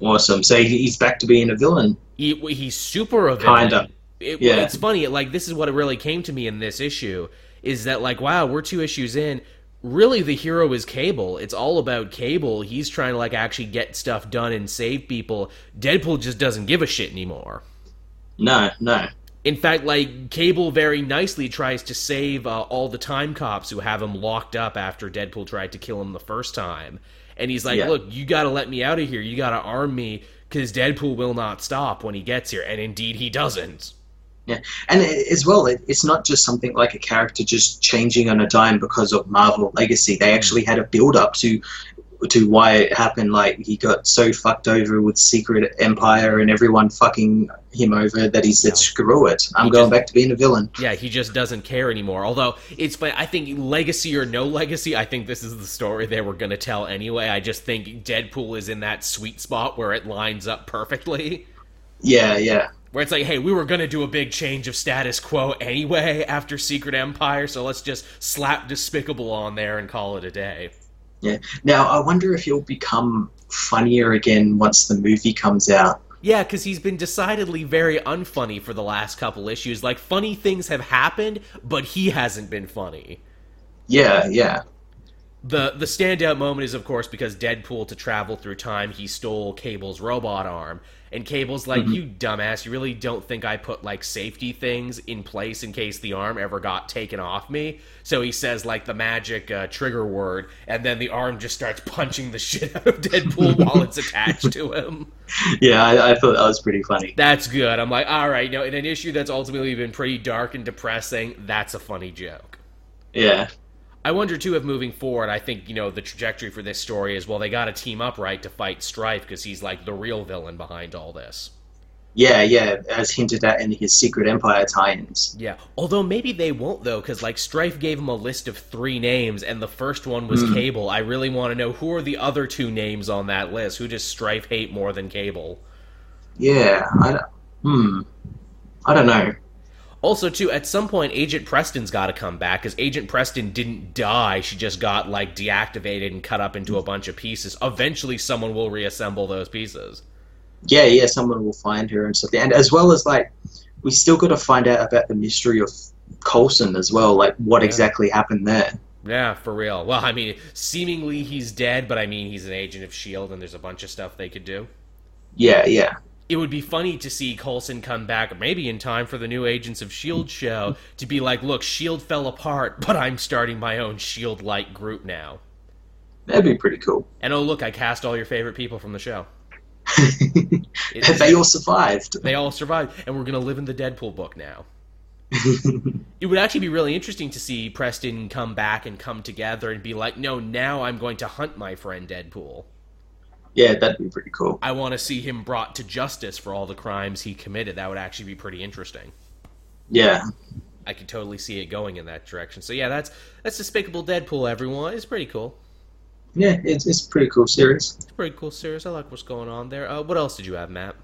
Awesome. So he's back to being a villain. He, he's super a villain. Kinda. It, Yeah. It's funny. Like this is what it really came to me in this issue is that like wow we're two issues in. Really, the hero is Cable. It's all about Cable. He's trying to like actually get stuff done and save people. Deadpool just doesn't give a shit anymore. No, no. In fact, like Cable very nicely tries to save uh, all the time cops who have him locked up after Deadpool tried to kill him the first time. And he's like, Yeah. "Look, you got to let me out of here. You got to arm me because Deadpool will not stop when he gets here." And indeed, he doesn't. Yeah, and as well, it, it's not just something like a character just changing on a dime because of Marvel Legacy. They actually had a build up to to why it happened. Like he got so fucked over with Secret Empire and everyone fucking him over that he said. "Screw it, I'm He going back to being a villain." Yeah, he just doesn't care anymore. Although it's, but I think legacy or no legacy, I think this is the story they were going to tell anyway. I just think Deadpool is in that sweet spot where it lines up perfectly. Yeah, yeah, Where it's like, hey, we were going to do a big change of status quo anyway after Secret Empire, so let's just slap Despicable on there and call it a day. yeah. Now I wonder if he'll become funnier again once the movie comes out. Yeah, because he's been decidedly very unfunny for the last couple issues. Like, funny things have happened, but he hasn't been funny. Yeah, yeah, The the standout moment is of course because Deadpool to travel through time he stole Cable's robot arm. And Cable's like you dumbass you really don't think I put like safety things in place in case the arm ever got taken off me? So he says like the magic uh, trigger word and then the arm just starts punching the shit out of Deadpool while it's attached to him. Yeah. I, I thought that was pretty funny. that's good. I'm like all right you know in an issue that's ultimately been pretty dark and depressing that's a funny joke. Yeah, I wonder too if moving forward, I think you know the trajectory for this story is well they got to team up right to fight Strife because he's like the real villain behind all this. yeah, yeah. As hinted at in his Secret Empire tie-ins. Yeah, although maybe they won't though because like Strife gave him a list of three names and the first one was Cable. I really want to know who are the other two names on that list. Who does Strife hate more than Cable? Yeah, I don't- hmm. I don't know. Also, too, at some point, Agent Preston's got to come back because Agent Preston didn't die. She just got like deactivated and cut up into a bunch of pieces. Eventually, someone will reassemble those pieces. yeah, yeah, someone will find her and stuff. And as well as like, we still got to find out about the mystery of Coulson as well. Like, what Yeah. exactly happened there? Yeah, for real. Well, I mean, seemingly he's dead, but I mean, he's an agent of S.H.I.E.L.D., and there's a bunch of stuff they could do. Yeah, yeah, It would be funny to see Coulson come back, maybe in time for the new Agents of S.H.I.E.L.D. Show, to be like, look, S.H.I.E.L.D. Fell apart, but I'm starting my own S.H.I.E.L.D. like group now. that'd be pretty cool. And oh, look, I cast all your favorite people from the show. It- they all survived. They all survived, and we're going to live in the Deadpool book now. It would actually be really interesting to see Preston come back and come together and be like, no, now I'm going to hunt my friend Deadpool. Yeah, that'd be pretty cool. I want to see him brought to justice for all the crimes he committed. That would actually be pretty interesting. Yeah, I could totally see it going in that direction. So yeah, that's that's Despicable Deadpool. Everyone, it's pretty cool. yeah, it's it's a pretty cool series. It's a pretty cool series. I like what's going on there. Uh, what else did you have, Matt?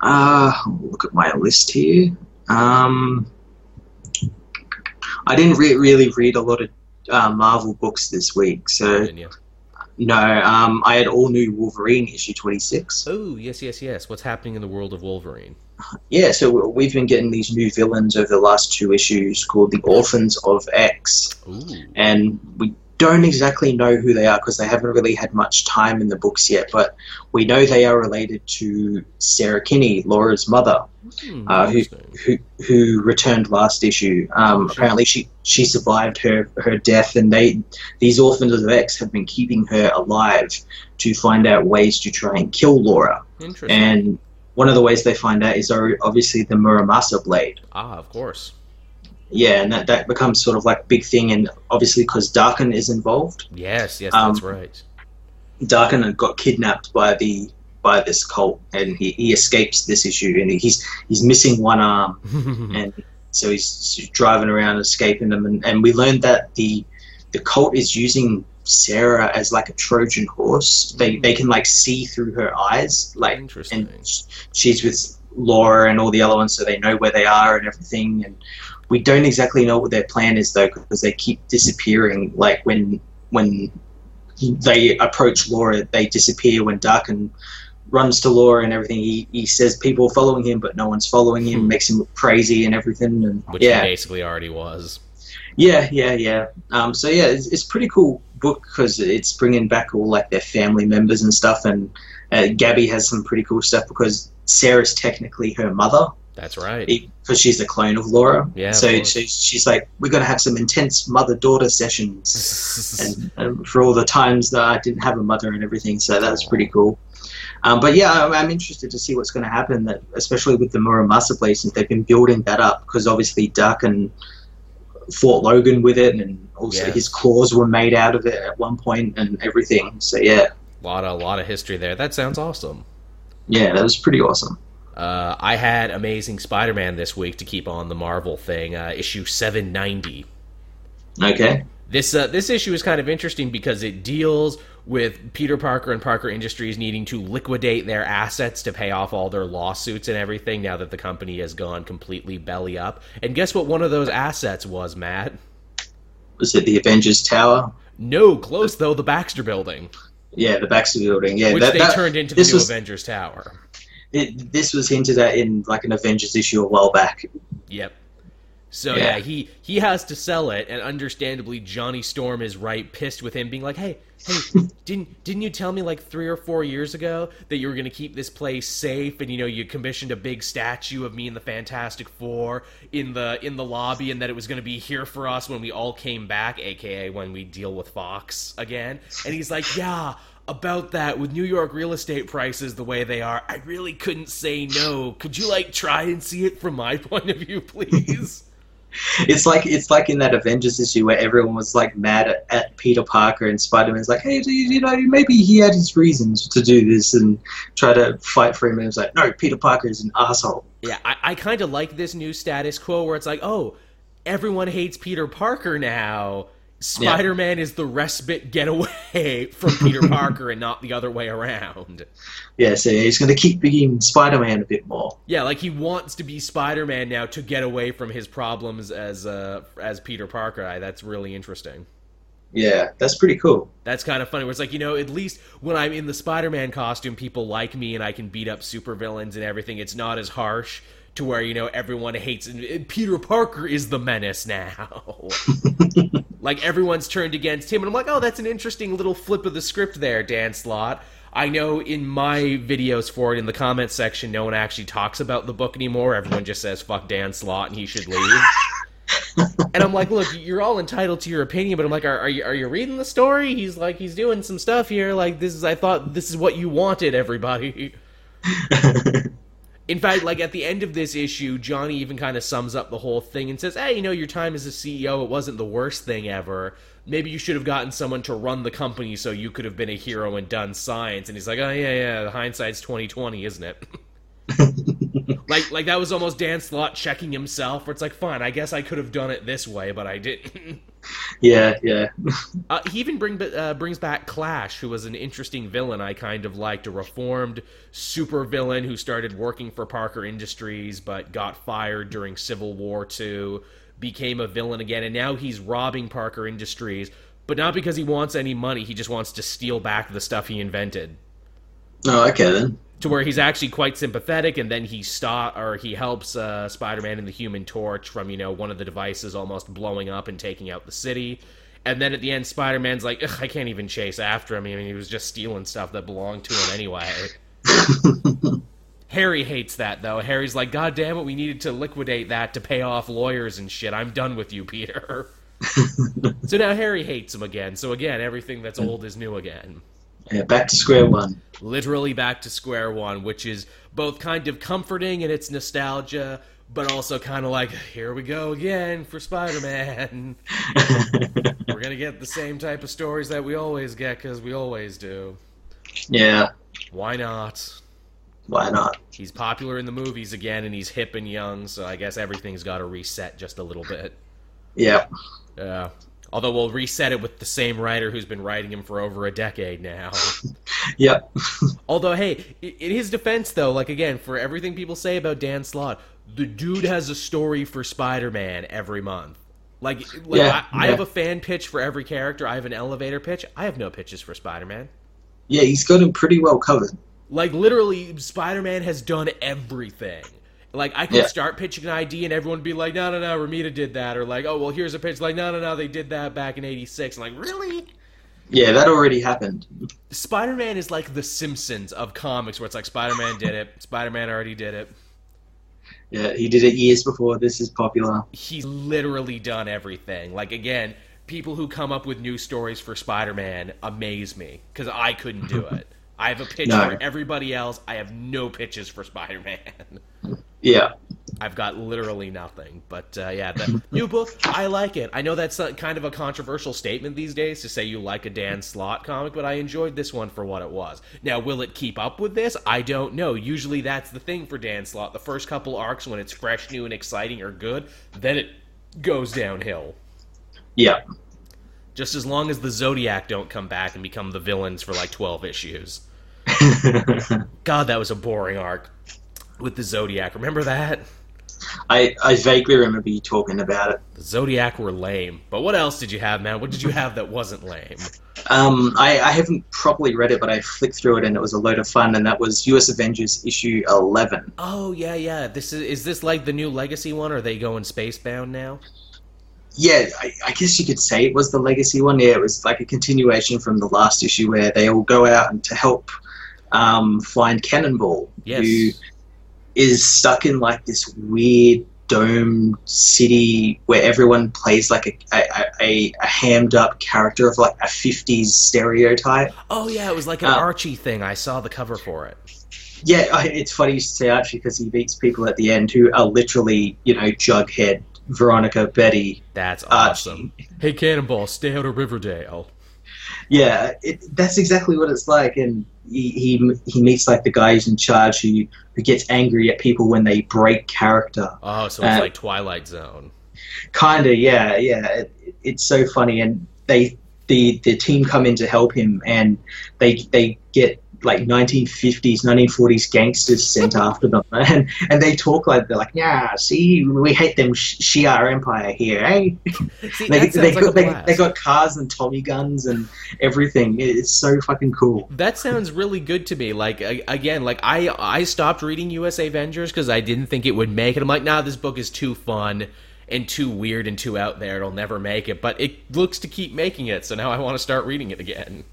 Uh, look at my list here. Um, I didn't re- really read a lot of uh, Marvel books this week, so you? no. Um, I had all new Wolverine issue twenty six. Oh yes, yes, yes. What's happening in the world of Wolverine? Yeah, so we've been getting these new villains over the last two issues called the Orphans of X, Ooh, and we don't exactly know who they are because they haven't really had much time in the books yet. But we know they are related to Sarah Kinney, Laura's mother, Hmm, uh, who, who who returned last issue. Um, apparently, she she survived her her death, and they these Orphans of X have been keeping her alive to find out ways to try and kill Laura. Interesting. And one of the ways they find out is obviously the Muramasa blade. ah, of course. Yeah, and that, that becomes sort of like a big thing, and obviously because Daken is involved, Yes, yes, Um, that's right. Daken got kidnapped by the by this cult, and he, he escapes this issue, and he's he's missing one arm, and so he's driving around escaping them, and, and we learned that the the cult is using Sarah as like a Trojan horse. They they can like see through her eyes, like Interesting. and she's with Laura and all the other ones, so they know where they are and everything. And we don't exactly know what their plan is though, because they keep disappearing. Like when when they approach Laura, they disappear. When Daken runs to Laura and everything, he, he says people are following him, but no one's following him. Hmm. Makes him look crazy and everything. And Which yeah, he basically already was. yeah, yeah, yeah. Um, so yeah, it's, it's a pretty cool book because it's bringing back all like their family members and stuff. And uh, Gabby has some pretty cool stuff because Sarah's technically her mother That's right. because she's a clone of Laura. Yeah, So course. she, she's like, we're gonna have some intense mother-daughter sessions, and, and for all the times that I didn't have a mother and everything. So that's pretty cool. Um, but yeah, I'm, I'm interested to see what's going to happen, that, especially with the Muramasa place, since they've been building that up. Because obviously, Daken Fort Logan with it, and also his claws were made out of it at one point, and everything. So yeah, A lot of, lot of history there. That sounds awesome. yeah, that was pretty awesome. Uh, I had Amazing Spider-Man this week to keep on the Marvel thing. Uh, issue 790. Okay, This uh, this issue is kind of interesting because it deals with Peter Parker and Parker Industries needing to liquidate their assets to pay off all their lawsuits and everything now that the company has gone completely belly up. And guess what one of those assets was, Matt? was it the Avengers Tower? No, close though, the Baxter building, Yeah, the Baxter Building. Yeah, which that, they that- turned into the new was Avengers Tower. it, this was hinted at in like an Avengers issue a while back. Yep. So yeah. Yeah. he he has to sell it, and understandably, Johnny Storm is right, pissed with him, being like, "Hey, hey, didn't didn't you tell me like three or four years ago that you were going to keep this place safe, and you know you commissioned a big statue of me and the Fantastic Four in the in the lobby, and that it was going to be here for us when we all came back, aka when we deal with Fox again?" And he's like, "Yeah." About that, with New York real estate prices the way they are, I really couldn't say no. Could you like try and see it from my point of view, please? It's like it's like in that Avengers issue where everyone was like mad at, at Peter Parker and Spider Man's like, hey, you, know, maybe he had his reasons to do this and try to fight for him. And it's like, no, Peter Parker is an asshole. Yeah, I, I kind of like this new status quo where it's like, oh, everyone hates Peter Parker now. Spider Man is the respite getaway from Peter Parker and not the other way around. Yeah, so he's going to keep being Spider Man a bit more. Yeah, like he wants to be Spider Man now to get away from his problems as uh, as Peter Parker. I, that's really interesting. Yeah, that's pretty cool. That's kind of funny. Where it's like, you know, at least when I'm in the Spider-Man costume, people like me and I can beat up supervillains and everything. It's not as harsh to where you know everyone hates and Peter Parker is the menace now. like everyone's turned against him, and I'm like, oh, that's an interesting little flip of the script there, Dan Slott. I know in my videos for it in the comments section, no one actually talks about the book anymore. Everyone just says "fuck Dan Slott" and he should leave. and I'm like, look, you're all entitled to your opinion, but I'm like, are, are you are you reading the story? He's like, he's doing some stuff here. Like this is, I thought this is what you wanted, everybody. In fact, like at the end of this issue, Johnny even kind of sums up the whole thing and says, "Hey, you know, your time as a CEO, it wasn't the worst thing ever. Maybe you should have gotten someone to run the company so you could have been a hero and done science." And he's like, "Oh yeah, yeah, the hindsight's twenty twenty, isn't it?" like, like that was almost Dan Slott checking himself. Where it's like, fine, I guess I could have done it this way, but I didn't. Yeah, yeah. Uh, he even bring, uh, brings back Clash, who was an interesting villain I kind of liked, a reformed super villain who started working for Parker Industries but got fired during Civil War II, became a villain again, and now he's robbing Parker Industries, but not because he wants any money, he just wants to steal back the stuff he invented. Oh, okay then. To where he's actually quite sympathetic, and then he stop or he helps uh, Spider-Man and the Human Torch from you know one of the devices almost blowing up and taking out the city. And then at the end, Spider-Man's like, Ugh, I can't even chase after him. I mean, he was just stealing stuff that belonged to him anyway. Harry hates that though. Harry's like, God damn it, we needed to liquidate that to pay off lawyers and shit. I'm done with you, Peter. so now Harry hates him again. So again, everything that's old is new again Yeah, back to square one. literally back to square one, which is both kind of comforting in its nostalgia, but also kind of like, here we go again for Spider Man. We're going to get the same type of stories that we always get because we always do. yeah, Why not? why not? He's popular in the movies again and he's hip and young, so I guess everything's got to reset just a little bit. Yeah, Yeah. Although we'll reset it with the same writer who's been writing him for over a decade now. yep. Although, hey, in his defense, though, like again, for everything people say about Dan Slott, the dude has a story for Spider-Man every month. Like, like Yeah, I, I yeah. have a fan pitch for every character. I have an elevator pitch. I have no pitches for Spider-Man. Yeah, he's got him pretty well covered. Like, literally, Spider-Man has done everything. Like, I could Yeah. start pitching an ID and everyone would be like, "No, no, no, Romita did that," or like, "Oh, well, here's a pitch." Like, "No, no, no, they did that back in '86." Like, really? Yeah, that already happened. Spider-Man is like the Simpsons of comics, where it's like Spider-Man did it, Spider-Man already did it. Yeah, he did it years before this is popular. he's literally done everything. Like again, people who come up with new stories for Spider-Man amaze me because I couldn't do it. I have a pitch No. for everybody else. I have no pitches for Spider-Man. Yeah. I've got literally nothing. But uh, yeah, the new book, I like it. I know that's a, kind of a controversial statement these days to say you like a Dan Slott comic, but I enjoyed this one for what it was. Now, will it keep up with this? I don't know. Usually that's the thing for Dan Slott. The first couple arcs, when it's fresh, new, and exciting, are good. Then it goes downhill. Yeah. Just as long as the Zodiac don't come back and become the villains for like 12 issues. God, that was a boring arc with the Zodiac. Remember that? I, I vaguely remember you talking about it. The Zodiac were lame. But what else did you have, man? What did you have that wasn't lame? Um, I, I haven't properly read it, but I flicked through it and it was a load of fun, and that was U.S. Avengers issue 11. Oh, yeah, yeah. This is is this like the new Legacy one, or are they going spacebound now? Yeah, I, I guess you could say it was the Legacy one. Yeah, it was like a continuation from the last issue where they all go out and to help um, find Cannonball, Yes. who is stuck in like this weird domed city where everyone plays like a, a, a, a hammed up character of like a 50s stereotype. Oh, yeah, it was like an Uh, Archie thing. I saw the cover for it. Yeah, I, it's funny you say Archie because he beats people at the end who are literally, you know, Jughead, Veronica, Betty, That's Archie. awesome. Hey, Cannonball, stay out of Riverdale. Yeah, it, that's exactly what it's like, and he, he he meets like the guy who's in charge who who gets angry at people when they break character. Oh, so it's Uh, like Twilight Zone. Kinda, yeah, yeah. It, it's so funny, and they the the team come in to help him, and they they get like 1950s, 1940s gangsters sent after them, and and they talk like they're like, yeah, see, we hate them Sh- Shia Empire here, eh? See, They, that they, like got, they, they got cars and Tommy guns and everything. It's so fucking cool. That sounds really good to me. Like again, like I I stopped reading USA Avengers because I didn't think it would make it. I'm like, nah, this book is too fun and too weird and too out there. It'll never make it. But it looks to keep making it. So now I want to start reading it again.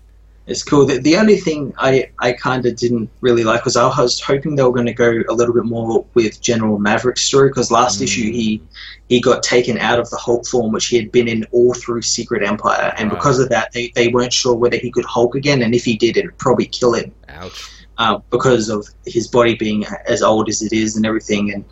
It's cool. The, the only thing I, I kind of didn't really like was I was hoping they were going to go a little bit more with General Maverick's story because last Mm. issue he he got taken out of the Hulk form which he had been in all through Secret Empire, and Right. because of that they, they weren't sure whether he could Hulk again, and if he did, it would probably kill him Ouch. uh, because of his body being as old as it is and everything. And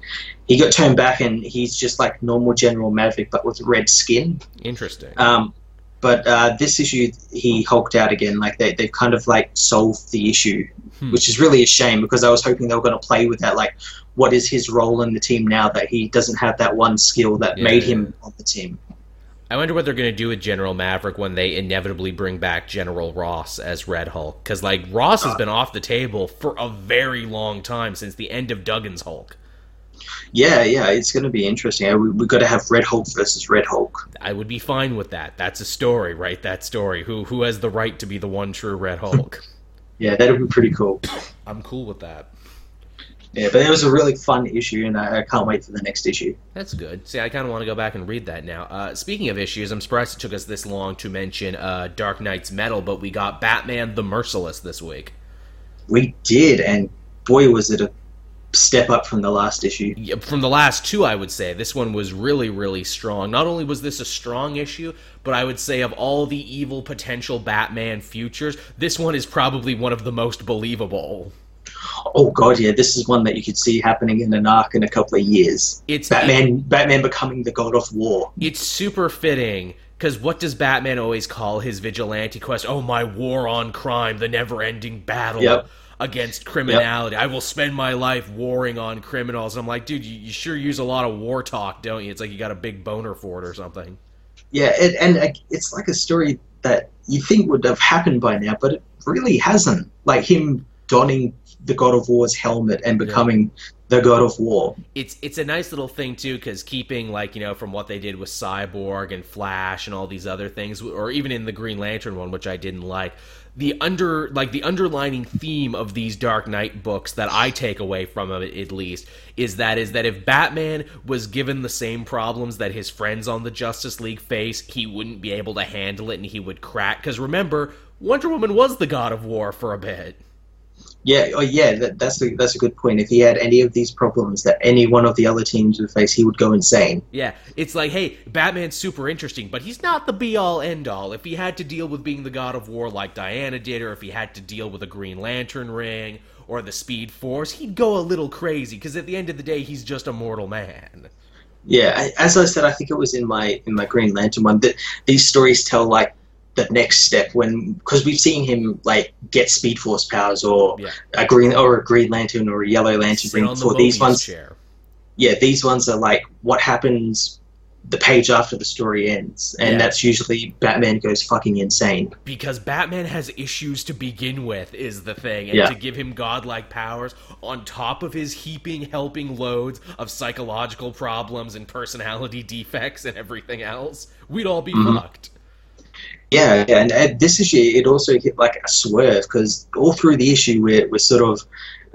he got turned back, and he's just like normal General Maverick but with red skin. Interesting. Um, but uh, this issue, he hulked out again. Like they, they've kind of like solved the issue, Hmm. which is really a shame because I was hoping they were going to play with that. Like, what is his role in the team now that he doesn't have that one skill that Yeah. made him on the team? I wonder what they're going to do with General Maverick when they inevitably bring back General Ross as Red Hulk. Because, like, Ross has been off the table for a very long time since the end of Duggan's Hulk. Yeah, yeah, it's going to be interesting. We, we've got to have Red Hulk versus Red Hulk. I would be fine with that. That's a story, right? That story. Who who has the right to be the one true Red Hulk? Yeah, that'll be pretty cool. I'm cool with that. Yeah, but it was a really fun issue, and I, I can't wait for the next issue. That's good. See, I kind of want to go back and read that now. Uh, speaking of issues, I'm surprised it took us this long to mention uh, Dark Knight's Metal, but we got Batman the Merciless this week. We did, and boy, was it a step up from the last issue. Yeah, From the last two, I would say this one was really, really strong. Not only was this a strong issue, but I would say of all the evil potential Batman futures, this one is probably one of the most believable. Oh god, yeah, this is one that you could see happening in an arc in a couple of years. It's Batman, Batman becoming the god of war. it's super fitting because what does Batman always call his vigilante quest? Oh, my war on crime, the never-ending battle Yep. Against criminality. I will spend my life warring on criminals. I'm like, dude, you, you sure use a lot of war talk, don't you? It's like you got a big boner for it or something. Yeah, it, and it's like a story that you think would have happened by now, but it really hasn't. Like him donning the God of War's helmet and becoming the God of War. it's it's a nice little thing too because keeping like you know from what they did with cyborg and flash and all these other things or even in the green lantern one which i didn't like the under like the underlining theme of these dark knight books that i take away from it at least is that is that if batman was given the same problems that his friends on the justice league face he wouldn't be able to handle it and he would crack. Because remember wonder woman was the god of war for a bit Yeah, oh yeah, that, that's a, that's a good point. If he had any of these problems that any one of the other teams would face, he would go insane. Yeah, it's like, hey, Batman's super interesting, but he's not the be all end all. If he had to deal with being the God of War like Diana did, or if he had to deal with a Green Lantern ring or the Speed Force, he'd go a little crazy because at the end of the day, he's just a mortal man. Yeah, as I said, I think it was in my in my Green Lantern one that these stories tell like the next step when because we've seen him like get Speed Force powers or Yeah. a green or a Green Lantern or a Yellow Lantern ring the. These ones, chair. yeah, these ones are like what happens the page after the story ends, and Yeah. that's usually Batman goes fucking insane. because Batman has issues to begin with is the thing and Yeah. to give him godlike powers on top of his heaping helping loads of psychological problems and personality defects and everything else we'd all be Mhm. fucked Yeah, yeah, and, this issue it also hit like a swerve because all through the issue we're, we're sort of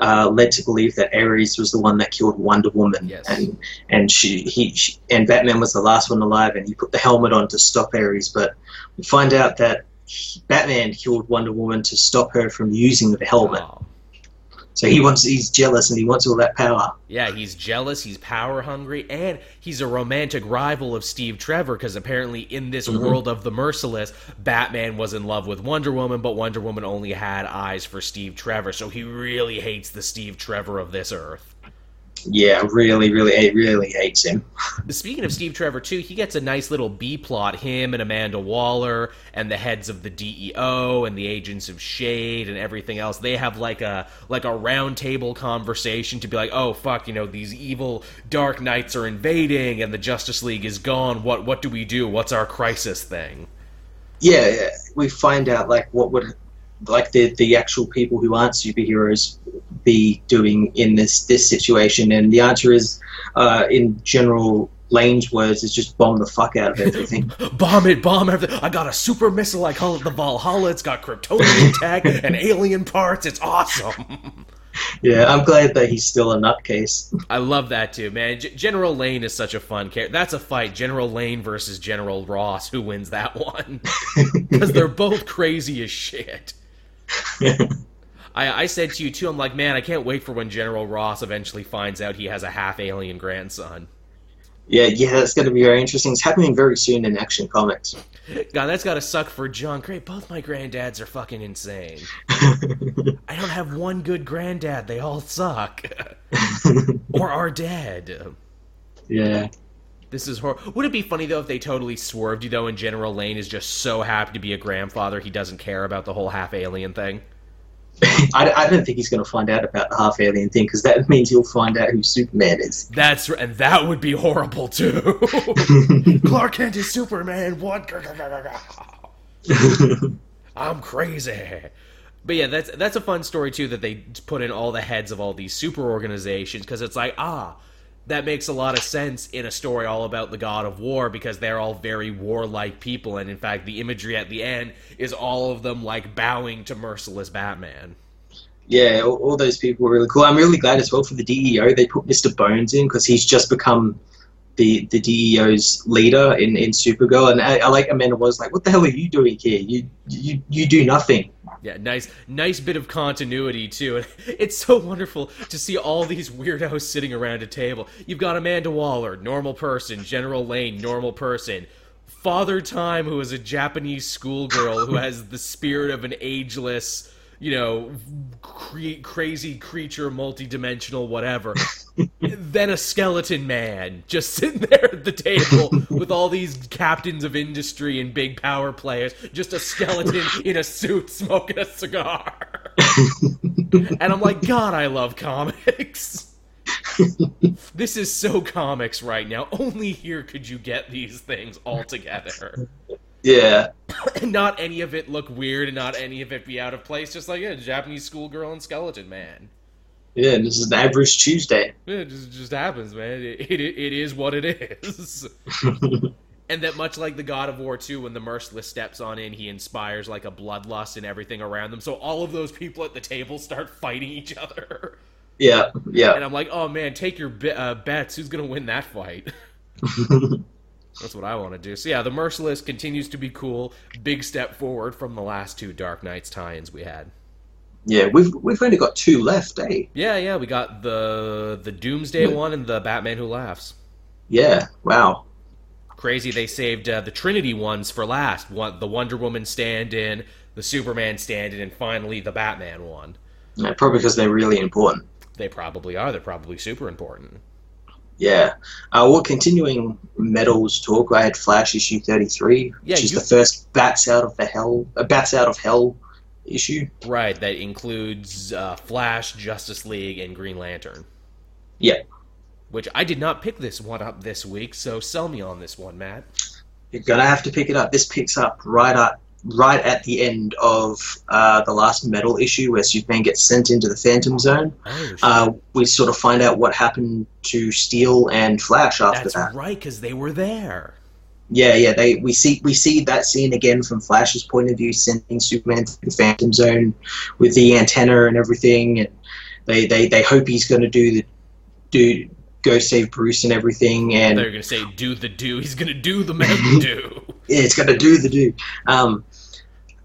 uh, led to believe that Ares was the one that killed Wonder Woman, Yes. and and she he she, and Batman was the last one alive, and he put the helmet on to stop Ares, but we find out that he- Batman killed Wonder Woman to stop her from using the helmet. So he wants he's jealous and he wants all that power. yeah he's jealous he's power hungry and he's a romantic rival of steve trevor because apparently in this Mhm. world of the merciless batman was in love with wonder woman but wonder woman only had eyes for steve trevor so he really hates the steve trevor of this earth Yeah, really, really, he really hates him. Speaking of Steve Trevor, too, he gets a nice little B plot. Him and Amanda Waller and the heads of the DEO and the Agents of Shade and everything else. They have like a like a roundtable conversation to be like, oh fuck, you know, these evil Dark Knights are invading and the Justice League is gone. What what do we do? What's our crisis thing? yeah, yeah, we find out like what would like the the actual people who aren't superheroes be doing in this this situation, and the answer is, uh, in general Lane's words, is just bomb the fuck out of everything. Bomb it, bomb everything. I got a super missile. I call it the Valhalla. It's got Kryptonian tech and alien parts. It's awesome. yeah, I'm glad that he's still a nutcase. I love that too, man. G- General Lane is such a fun character. That's a fight. General Lane versus General Ross. Who wins that one? Because they're both crazy as shit. I, I said to you too. I'm like, man, I can't wait for when General Ross eventually finds out he has a half alien grandson. yeah, yeah, that's going to be very interesting. It's happening very soon in Action Comics. God, that's gotta suck for John. Great, both my granddads are fucking insane. I don't have one good granddad. They all suck, or are dead. yeah. This is hor- Would it be funny though if they totally swerved you though, and General Lane is just so happy to be a grandfather he doesn't care about the whole half alien thing? I, I don't think he's going to find out about the half alien thing because that means he'll find out who Superman is. That's r- and that would be horrible too. Clark Kent is Superman. What? I'm crazy. But yeah, that's that's a fun story too that they put in all the heads of all these super organizations because it's like ah, that makes a lot of sense in a story all about the god of war because they're all very warlike people and in fact the imagery at the end is all of them like bowing to merciless Batman. Yeah, all, all those people were really cool. I'm really glad as well for the DEO. They put Mr. Bones in because he's just become the the DEO's leader in, in Supergirl. And I, I like Amanda was like, "What the hell are you doing here? You you you do nothing." Yeah, nice, nice bit of continuity too. And it's so wonderful to see all these weirdos sitting around a table. You've got Amanda Waller, normal person; General Lane, normal person; Father Time, who is a Japanese schoolgirl who has the spirit of an ageless, you know, cre- crazy creature, multi-dimensional, whatever. then a skeleton man just sitting there at the table with all these captains of industry and big power players. Just a skeleton in a suit smoking a cigar. and I'm like, God, I love comics. this is so comics right now. Only here could you get these things all together. Yeah, And not any of it look weird and not any of it be out of place. Just like, yeah, Japanese schoolgirl and skeleton man. yeah. This is an average Tuesday. Yeah, It just, just happens, man. It, it, it is what it is. and that much like the God of War 2, when the Merciless steps on in, he inspires like a bloodlust and everything around them. So all of those people at the table start fighting each other. Yeah, yeah. And I'm like, oh man, take your be- uh, bets. Who's going to win that fight? That's what I want to do. So yeah, the Merciless continues to be cool. Big step forward from the last two Dark Knights tie-ins we had. Yeah, we've we've only got two left, eh? Yeah, yeah, we got the the Doomsday one and the Batman Who Laughs. Yeah. Wow. Crazy, they saved uh, the Trinity ones for last. One, the Wonder Woman stand-in, the Superman stand-in, and finally the Batman one. Yeah, probably because they're really important. They probably are. They're probably super important. Yeah. Uh, well, continuing metals talk, I had Flash issue 33, Yeah, which is you- the first Bats out of the Hell, uh, Bats out of Hell issue. Right, that includes uh, Flash, Justice League, and Green Lantern. Yeah. Which I did not pick this one up this week, so sell me on this one, Matt. You're gonna have to pick it up. This picks up right at right at the end of uh, the last metal issue, where Superman gets sent into the Phantom Zone. Oh. Uh, we sort of find out what happened to Steel and Flash after That's that. right, because they were there. Yeah, yeah. They we see we see that scene again from Flash's point of view, sending Superman to the Phantom Zone with the antenna and everything, and they they, they hope he's going to do the do go save Bruce and everything, and They're going to say, do the do. He's going to do the man do. yeah, it's going to do the do. Um,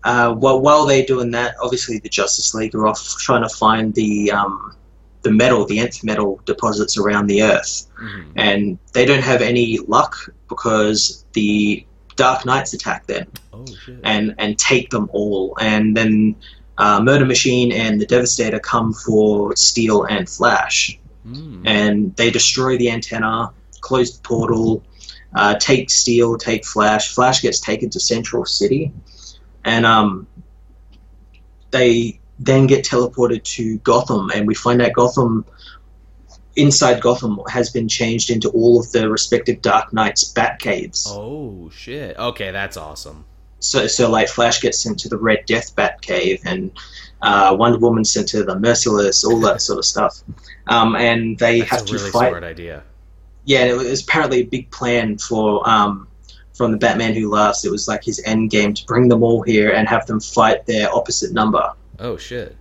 uh, while while they're doing that, obviously the Justice League are off trying to find the um, the metal, the nth metal deposits around the Earth. Mhm. and they don't have any luck because the Dark Knights attack them Oh, and and take them all, and then uh, Murder Machine and the Devastator come for Steel and Flash, Mm. and they destroy the antenna, close the portal, uh, take Steel, take Flash. Flash gets taken to Central City, and um, they then get teleported to Gotham, and we find out Gotham. Inside Gotham has been changed into all of the respective Dark Knights bat caves. Oh, shit. Okay, that's awesome. So, so like Flash gets sent to the Red Death Bat Cave, and uh, Wonder Woman sent to the Merciless, all that sort of stuff. Um, and they That's have to really fight. smart idea. Yeah, it was apparently a big plan for um, from the Batman Who Laughs. It was like his end game to bring them all here and have them fight their opposite number. Oh, shit.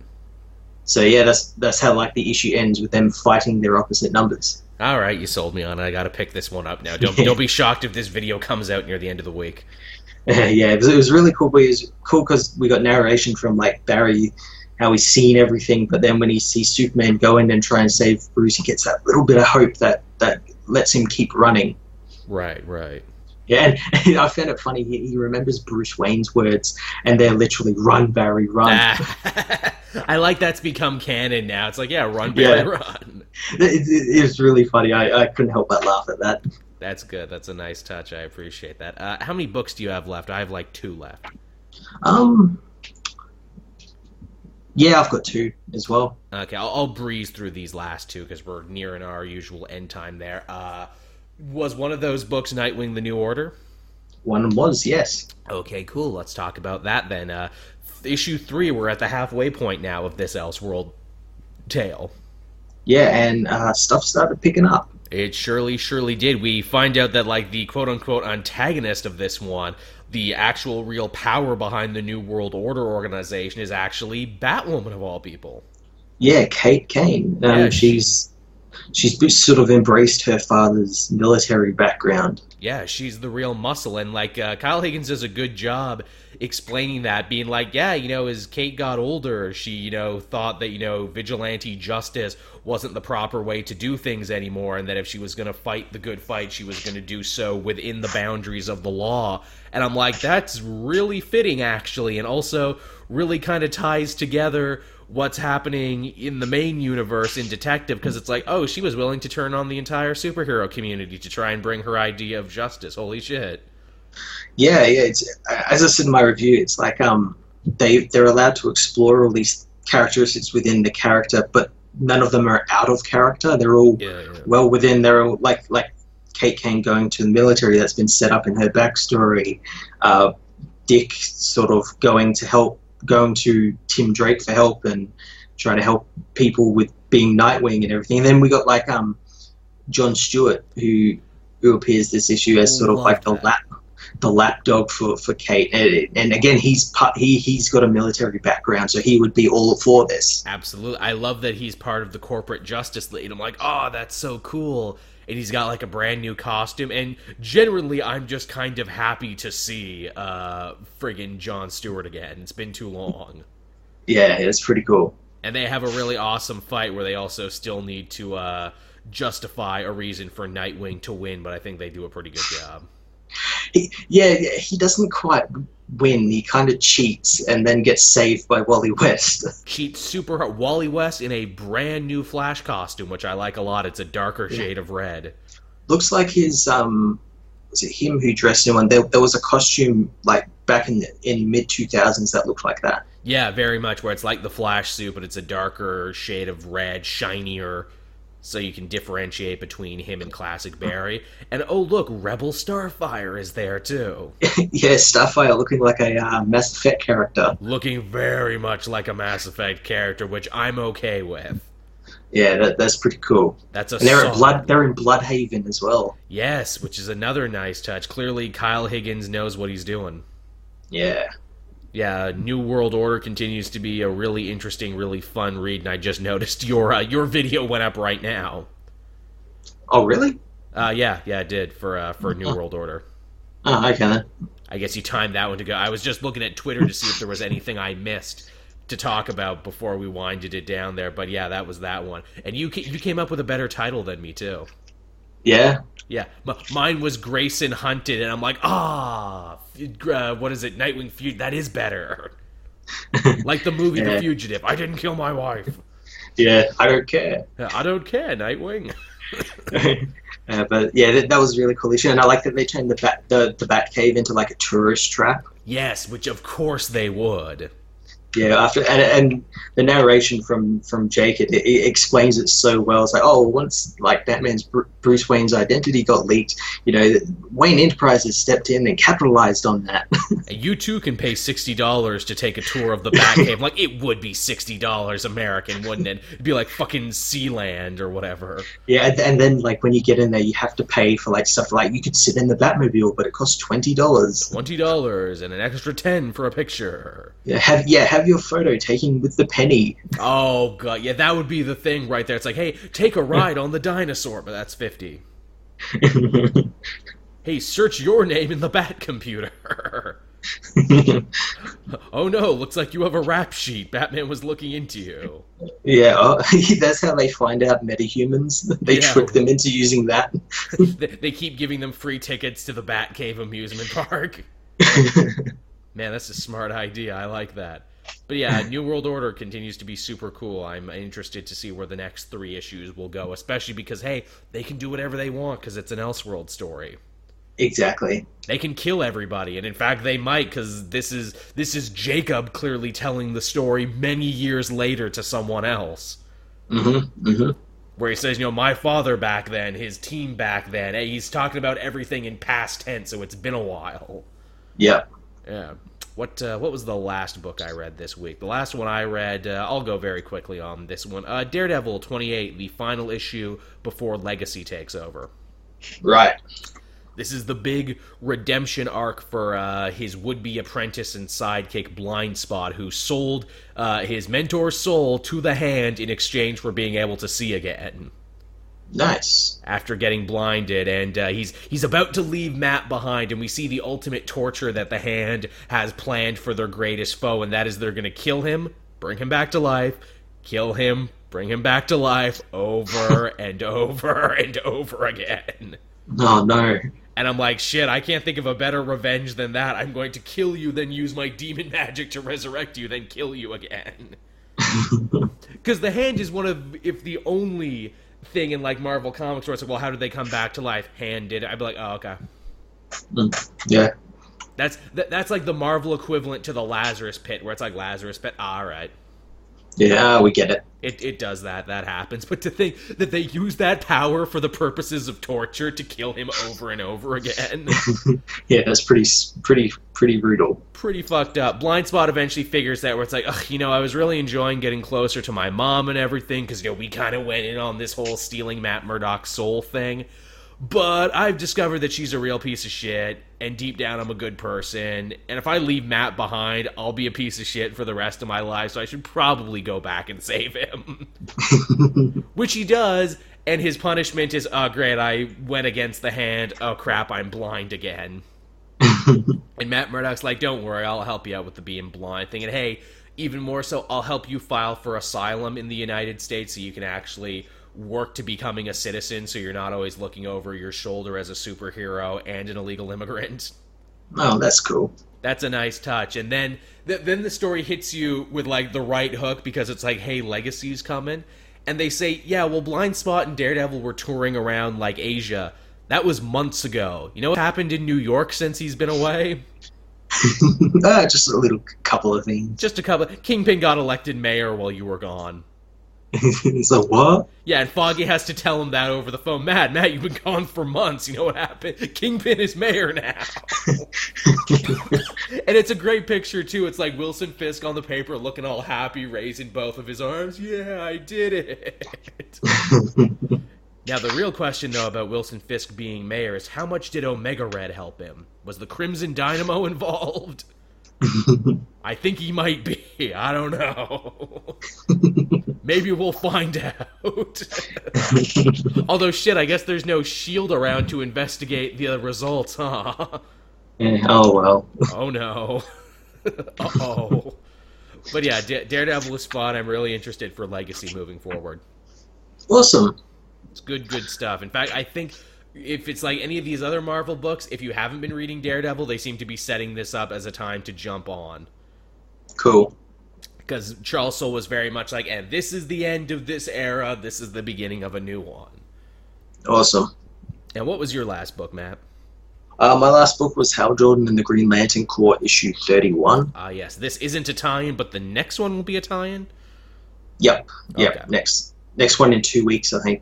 So yeah, that's that's how like the issue ends with them fighting their opposite numbers. All right, you sold me on it. I got to pick this one up now. Don't, don't be shocked if this video comes out near the end of the week. yeah, it was, it was really cool. But it was cool because we got narration from like Barry, how he's seen everything. But then when he sees Superman go in and try and save Bruce, he gets that little bit of hope that that lets him keep running. Right, right. Yeah, and I found it funny. He, he remembers Bruce Wayne's words, and they're literally "Run, Barry, run." Ah, I like that's become canon now. It's like, yeah, run, Barry, Yeah. run. It, it, it was really funny. I, I couldn't help but laugh at that. That's good. That's a nice touch. I appreciate that. Uh, how many books do you have left? I have like two left. Um, yeah, I've got two as well. Okay, I'll, I'll breeze through these last two because we're nearing our usual end time there. Uh, was one of those books Nightwing: The New Order? One was yes. Okay, cool. Let's talk about that then. Uh, issue three, we're at the halfway point now of this Elseworld tale. Yeah, and uh, stuff started picking up. It surely, surely did. We find out that, like, the quote unquote antagonist of this one, the actual real power behind the New World Order organization, is actually Batwoman of all people. Yeah, Kate Kane. Um, Yeah, she- she's she's sort of embraced her father's military background. Yeah, she's the real muscle, and like uh, Kyle Higgins does a good job explaining that, being like, yeah, you know, as Kate got older, she, you know, thought that you know vigilante justice wasn't the proper way to do things anymore, and that if she was going to fight the good fight, she was going to do so within the boundaries of the law. And I'm like, that's really fitting, actually, and also really kind of ties together what's happening in the main universe in Detective because it's like, oh, she was willing to turn on the entire superhero community to try and bring her idea of justice. Holy shit. Yeah, yeah. It's as I said in my review, it's like um they they're allowed to explore all these characteristics within the character, but none of them are out of character. They're all Yeah, yeah. well within their own- like like Kate Kane going to the military that's been set up in her backstory. Uh, Dick sort of going to help, going to Tim Drake for help and trying to help people with being Nightwing and everything. And then we got like um John Stewart who who appears this issue as sort of Love like the lap the lapdog for, for Kate. And, and again, he's part, he he's got a military background, so he would be all for this. Absolutely. I love that he's part of the corporate justice league. I'm like, oh, that's so cool. And he's got like a brand new costume. And generally, I'm just kind of happy to see uh, friggin' John Stewart again. It's been too long. Yeah, it's pretty cool. And they have a really awesome fight where they also still need to uh, justify a reason for Nightwing to win, but I think they do a pretty good job. He, yeah, he doesn't quite win. He kind of cheats and then gets saved by Wally West. Cheats super hard. Wally West in a brand new Flash costume, which I like a lot. It's a darker shade of red. Looks like his um, was it him who dressed him? And there, there was a costume like back in the, in mid two thousands that looked like that. Yeah, very much. Where it's like the Flash suit, but it's a darker shade of red, shinier, so you can differentiate between him and classic Barry. And oh look, Rebel Starfire is there too, yeah, Starfire looking like a uh, Mass Effect character. looking very much like a Mass Effect character, which I'm okay with. Yeah, that, that's pretty cool. That's a And they're in Blood. They're in Blüdhaven as well. Yes, which is another nice touch. Clearly, Kyle Higgins knows what he's doing. Yeah. Yeah, New World Order continues to be a really interesting, really fun read, and I just noticed your uh, your video went up right now. Oh, really? Uh, yeah, yeah, it did for uh, for New World Order. Oh, okay then. I guess you timed that one to go. I was just looking at Twitter to see if there was anything I missed to talk about before we winded it down there. But yeah, that was that one. And you ca- you came up with a better title than me too. Yeah. Yeah, m- mine was Grayson Hunted, and I'm like, ah, uh, what is it? Nightwing Feud. That is better. like the movie The Fugitive. I didn't kill my wife. Yeah. I don't care. I don't care, Nightwing. uh, but yeah, that, that was really cool issue, and I like that they turned the bat the, the Bat Cave into like a tourist trap. yes, which of course they would. Yeah, after and, and the narration from from Jake it, it explains it so well. It's like, oh, once like Batman's Bruce Wayne's identity got leaked, you know, Wayne Enterprises stepped in and capitalized on that. You too can pay sixty dollars to take a tour of the Batcave. like it would be sixty dollars American, wouldn't it? It'd be like fucking Sealand or whatever. yeah, and, and then like when you get in there, you have to pay for like stuff like you could sit in the Batmobile, but it costs twenty dollars. Twenty dollars and an extra ten for a picture. Yeah, have yeah, have your photo taken with the penny. Oh god, yeah, that would be the thing right there. It's like, hey, take a ride on the dinosaur, but that's fifty. Hey, search your name in the Bat computer. oh no, looks like you have a rap sheet. Batman was looking into you. yeah, oh, that's how they find out metahumans. They Yeah. trick them into using that. they, they keep giving them free tickets to the Batcave amusement park. Man, that's a smart idea. I like that. But yeah, New World Order continues to be super cool. I'm interested to see where the next three issues will go, especially because hey, they can do whatever they want because it's an Elseworld story. exactly. They can kill everybody, and in fact, they might because this is this is Jacob clearly telling the story many years later to someone else. Mm-hmm. Mm-hmm. where he says, you know, my father back then, his team back then. Hey, he's talking about everything in past tense, so it's been a while. Yeah. Yeah. What uh, what was the last book I read this week? The last one I read, uh, I'll go very quickly on this one. Uh, Daredevil 28, the final issue before Legacy takes over. Right. This is the big redemption arc for uh, his would-be apprentice and sidekick Blind Spot, who sold uh, his mentor's soul to the Hand in exchange for being able to see again. Nice. after getting blinded and uh, he's he's about to leave Matt behind and we see the ultimate torture that the hand has planned for their greatest foe and that is they're going to kill him, bring him back to life, kill him, bring him back to life over and over and over again. Oh no. And I'm like, shit, I can't think of a better revenge than that. I'm going to kill you, then use my demon magic to resurrect you, then kill you again. Because the hand is one of, if the only thing in like Marvel comics where it's like, well, how did they come back to life? Hand did it. I'd be like, oh, okay. Mm, yeah. That's that, that's like the Marvel equivalent to the Lazarus Pit, where it's like Lazarus Pit. All right, Yeah, we get it. it it does that. That happens. But to think that they use that power for the purposes of torture to kill him over and over again. Yeah, that's pretty, pretty, pretty brutal. pretty fucked up. Blind Spot eventually figures that where it's like, Ugh, you know, I was really enjoying getting closer to my mom and everything because you know we kind of went in on this whole stealing Matt Murdock's soul thing. But I've discovered that she's a real piece of shit, and deep down I'm a good person. And if I leave Matt behind, I'll be a piece of shit for the rest of my life. So I should probably go back and save him, which he does. And his punishment is, oh great, I went against the hand. Oh crap, I'm blind again. And Matt Murdock's like, "Don't worry, I'll help you out with the being blind thing." And hey, even more so, I'll help you file for asylum in the United States so you can actually work to becoming a citizen so you're not always looking over your shoulder as a superhero and an illegal immigrant. Oh, that's cool. That's a nice touch. And then th- then the story hits you with like the right hook because it's like, "Hey, Legacy's coming." And they say, "Yeah, well Blind Spot and Daredevil were touring around like Asia. That was months ago. You know what happened in New York since he's been away?" uh, just a little couple of things. Just a couple. Kingpin got elected mayor while you were gone. so what? Yeah, and Foggy has to tell him that over the phone. Matt, Matt, you've been gone for months. You know what happened? Kingpin is mayor now. and it's a great picture too. It's like Wilson Fisk on the paper, looking all happy, raising both of his arms. Yeah, I did it. now the real question, though, about Wilson Fisk being mayor is how much did Omega Red help him? Was the Crimson Dynamo involved? I think he might be. I don't know. Maybe we'll find out. Although, shit, I guess there's no shield around to investigate the results, huh? Yeah, oh well. oh no. oh. But yeah, D- Daredevil is fun. I'm really interested for Legacy moving forward. Awesome. It's good, good stuff. In fact, I think if it's like any of these other Marvel books, if you haven't been reading Daredevil, they seem to be setting this up as a time to jump on. Cool. Because Charles Soule was very much like, and this is the end of this era, this is the beginning of a new one. Awesome. And what was your last book, Matt? Uh, my last book was Hal Jordan and the Green Lantern Corps, issue 31. Ah, uh, yes. This isn't Italian, but the next one will be Italian? Yep. Yep. Okay. Next next one in two weeks, I think.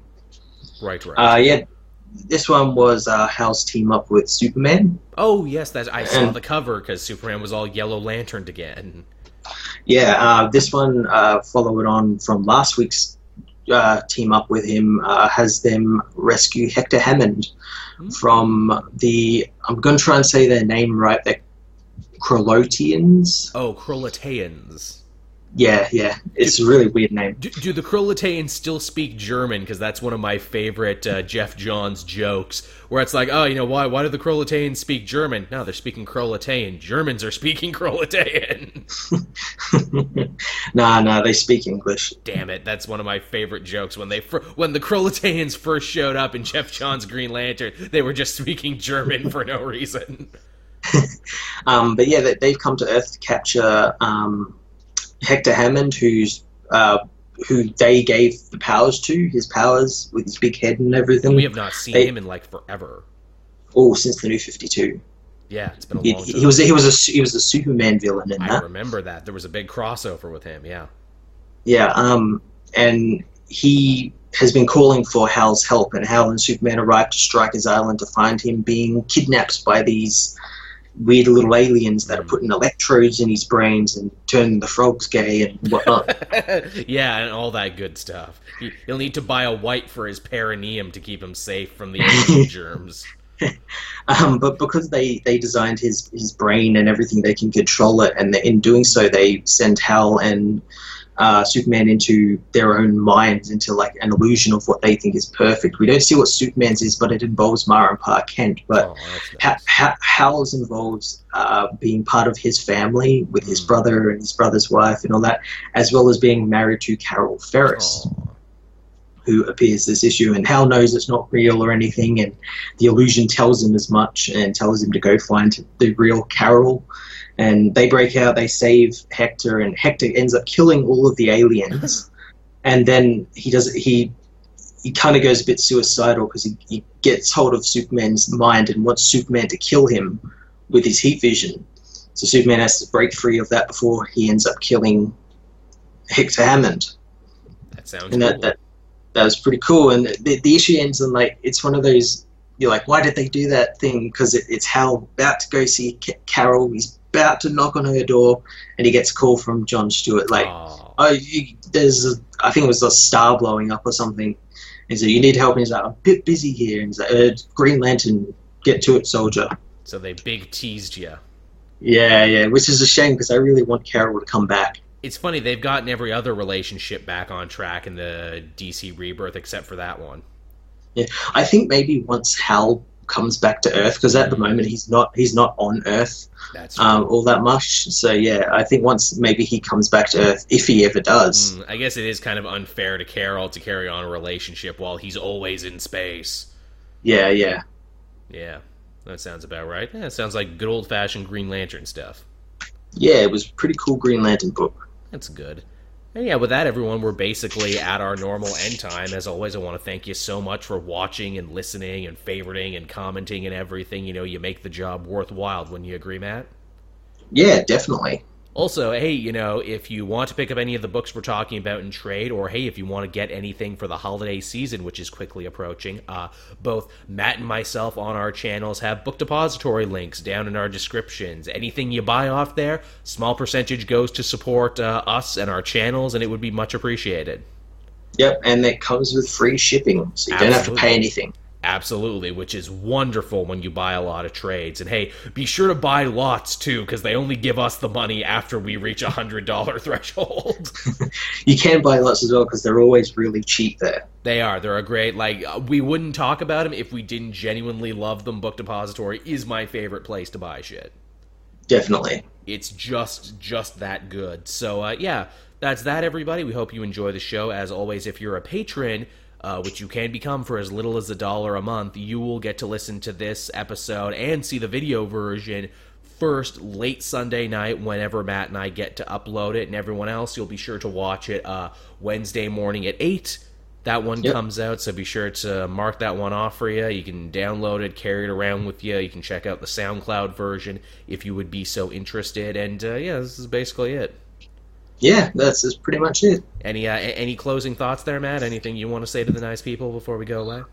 Right, right. Uh, yeah, this one was uh, Hal's team up with Superman. Oh yes, that I saw the cover because Superman was all Yellow Lanterned again. Yeah, uh, this one uh, followed on from last week's uh, team up with him. Uh, has them rescue Hector Hammond mm-hmm. from the. I'm going to try and say their name right. The Kroloteans. Oh, Kroloteans. Yeah, yeah, it's do, a really weird name. Do, do the Kroloteans still speak German? Because that's one of my favorite uh, Geoff Johns jokes, where it's like, oh, you know, why? Why do the Kroloteans speak German? No, they're speaking Krolotean. Germans are speaking Krolotean. nah, nah, they speak English. Damn it, that's one of my favorite jokes. When they fir- when the Kroloteans first showed up in Geoff Johns' Green Lantern, they were just speaking German for no reason. um, but yeah, they've come to Earth to capture. Um, Hector Hammond, who's uh, who they gave the powers to, his powers with his big head and everything. We have not seen they, him in like forever. Oh, since the New Fifty Two. Yeah, it's been a long. He, he was he was a he was a Superman villain in I that. I remember that there was a big crossover with him. Yeah. Yeah, um, and he has been calling for Hal's help, and Hal and Superman arrive to Stryker's Island to find him being kidnapped by these weird little aliens that are mm. putting electrodes in his brains and turning the frogs gay and whatnot. yeah, and all that good stuff. He, will need to buy a white for his perineum to keep him safe from the alien germs. Um, but because they, they designed his, his brain and everything, they can control it, and in doing so, they send Hal and uh, Superman into their own minds, into like an illusion of what they think is perfect. We don't see what Superman's is, but it involves Mara and Pa Kent. But oh, nice. ha- Hal's involves uh, being part of his family with his mm. brother and his brother's wife and all that, as well as being married to Carol Ferris. Oh. Who appears this issue, and Hal knows it's not real or anything, and the illusion tells him as much and tells him to go find the real Carol and they break out, they save Hector, and Hector ends up killing all of the aliens. and then he does he he kind of goes a bit suicidal because he, he gets hold of Superman's mind and wants Superman to kill him with his heat vision. So Superman has to break free of that before he ends up killing Hector Hammond. That sounds and that, cool. that that was pretty cool. And the, the issue ends in like it's one of those you're like, why did they do that thing? Because it, it's Hal about to go see Carol. He's about to knock on her door, and he gets a call from John Stewart, like, oh, oh you, there's, a, I think it was a star blowing up or something. And so you need help, and he's like, I'm a bit busy here. And he's like, uh, Green Lantern, get to it, soldier. So they big teased you. Yeah, yeah, which is a shame because I really want Carol to come back. It's funny they've gotten every other relationship back on track in the DC Rebirth except for that one. Yeah, I think maybe once Hal comes back to Earth because at the moment he's not he's not on Earth um, all that much. So yeah, I think once maybe he comes back to Earth, if he ever does, Mm, I guess it is kind of unfair to Carol to carry on a relationship while he's always in space. yeah, yeah, Yeah, that sounds about right. Yeah, it sounds like good old fashioned Green Lantern stuff. yeah, it was a pretty cool Green Lantern book. That's good. And yeah, with that, everyone, we're basically at our normal end time. As always, I want to thank you so much for watching and listening and favoriting and commenting and everything. You know, you make the job worthwhile. Wouldn't you agree, Matt? Yeah, definitely. Also, hey, you know, if you want to pick up any of the books we're talking about in trade, or hey, if you want to get anything for the holiday season, which is quickly approaching, uh, both Matt and myself on our channels have book depository links down in our descriptions. Anything you buy off there, small percentage goes to support uh, us and our channels, and it would be much appreciated. Yep, and it comes with free shipping, so you don't have to pay anything. Absolutely, which is wonderful when you buy a lot of trades. And hey, be sure to buy lots too, because they only give us the money after we reach a hundred dollar threshold. You can buy lots as well because they're always really cheap there. They are. They're a great. Like uh, we wouldn't talk about them if we didn't genuinely love them. Book Depository is my favorite place to buy shit. Definitely. It's just just that good. So uh, yeah, that's that. Everybody. We hope you enjoy the show. As always, if you're a patron. Uh, which you can become for as little as a dollar a month, you will get to listen to this episode and see the video version first late Sunday night whenever Matt and I get to upload it, and everyone else, you'll be sure to watch it uh, Wednesday morning at 8. That one Yep. comes out, so be sure to mark that one off for you. You can download it, carry it around with you. You can check out the SoundCloud version if you would be so interested. And uh, yeah, this is basically it. Yeah, that's, that's pretty much it. Any uh, any closing thoughts there, Matt? Anything you want to say to the nice people before we go away?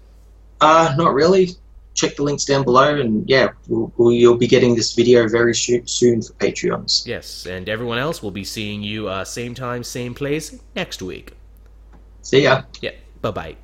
Uh, not really. Check the links down below, and yeah, we'll, we'll, you'll be getting this video very soon for Patreons. Yes, and everyone else will be seeing you uh, same time, same place next week. See ya. Yeah, bye bye.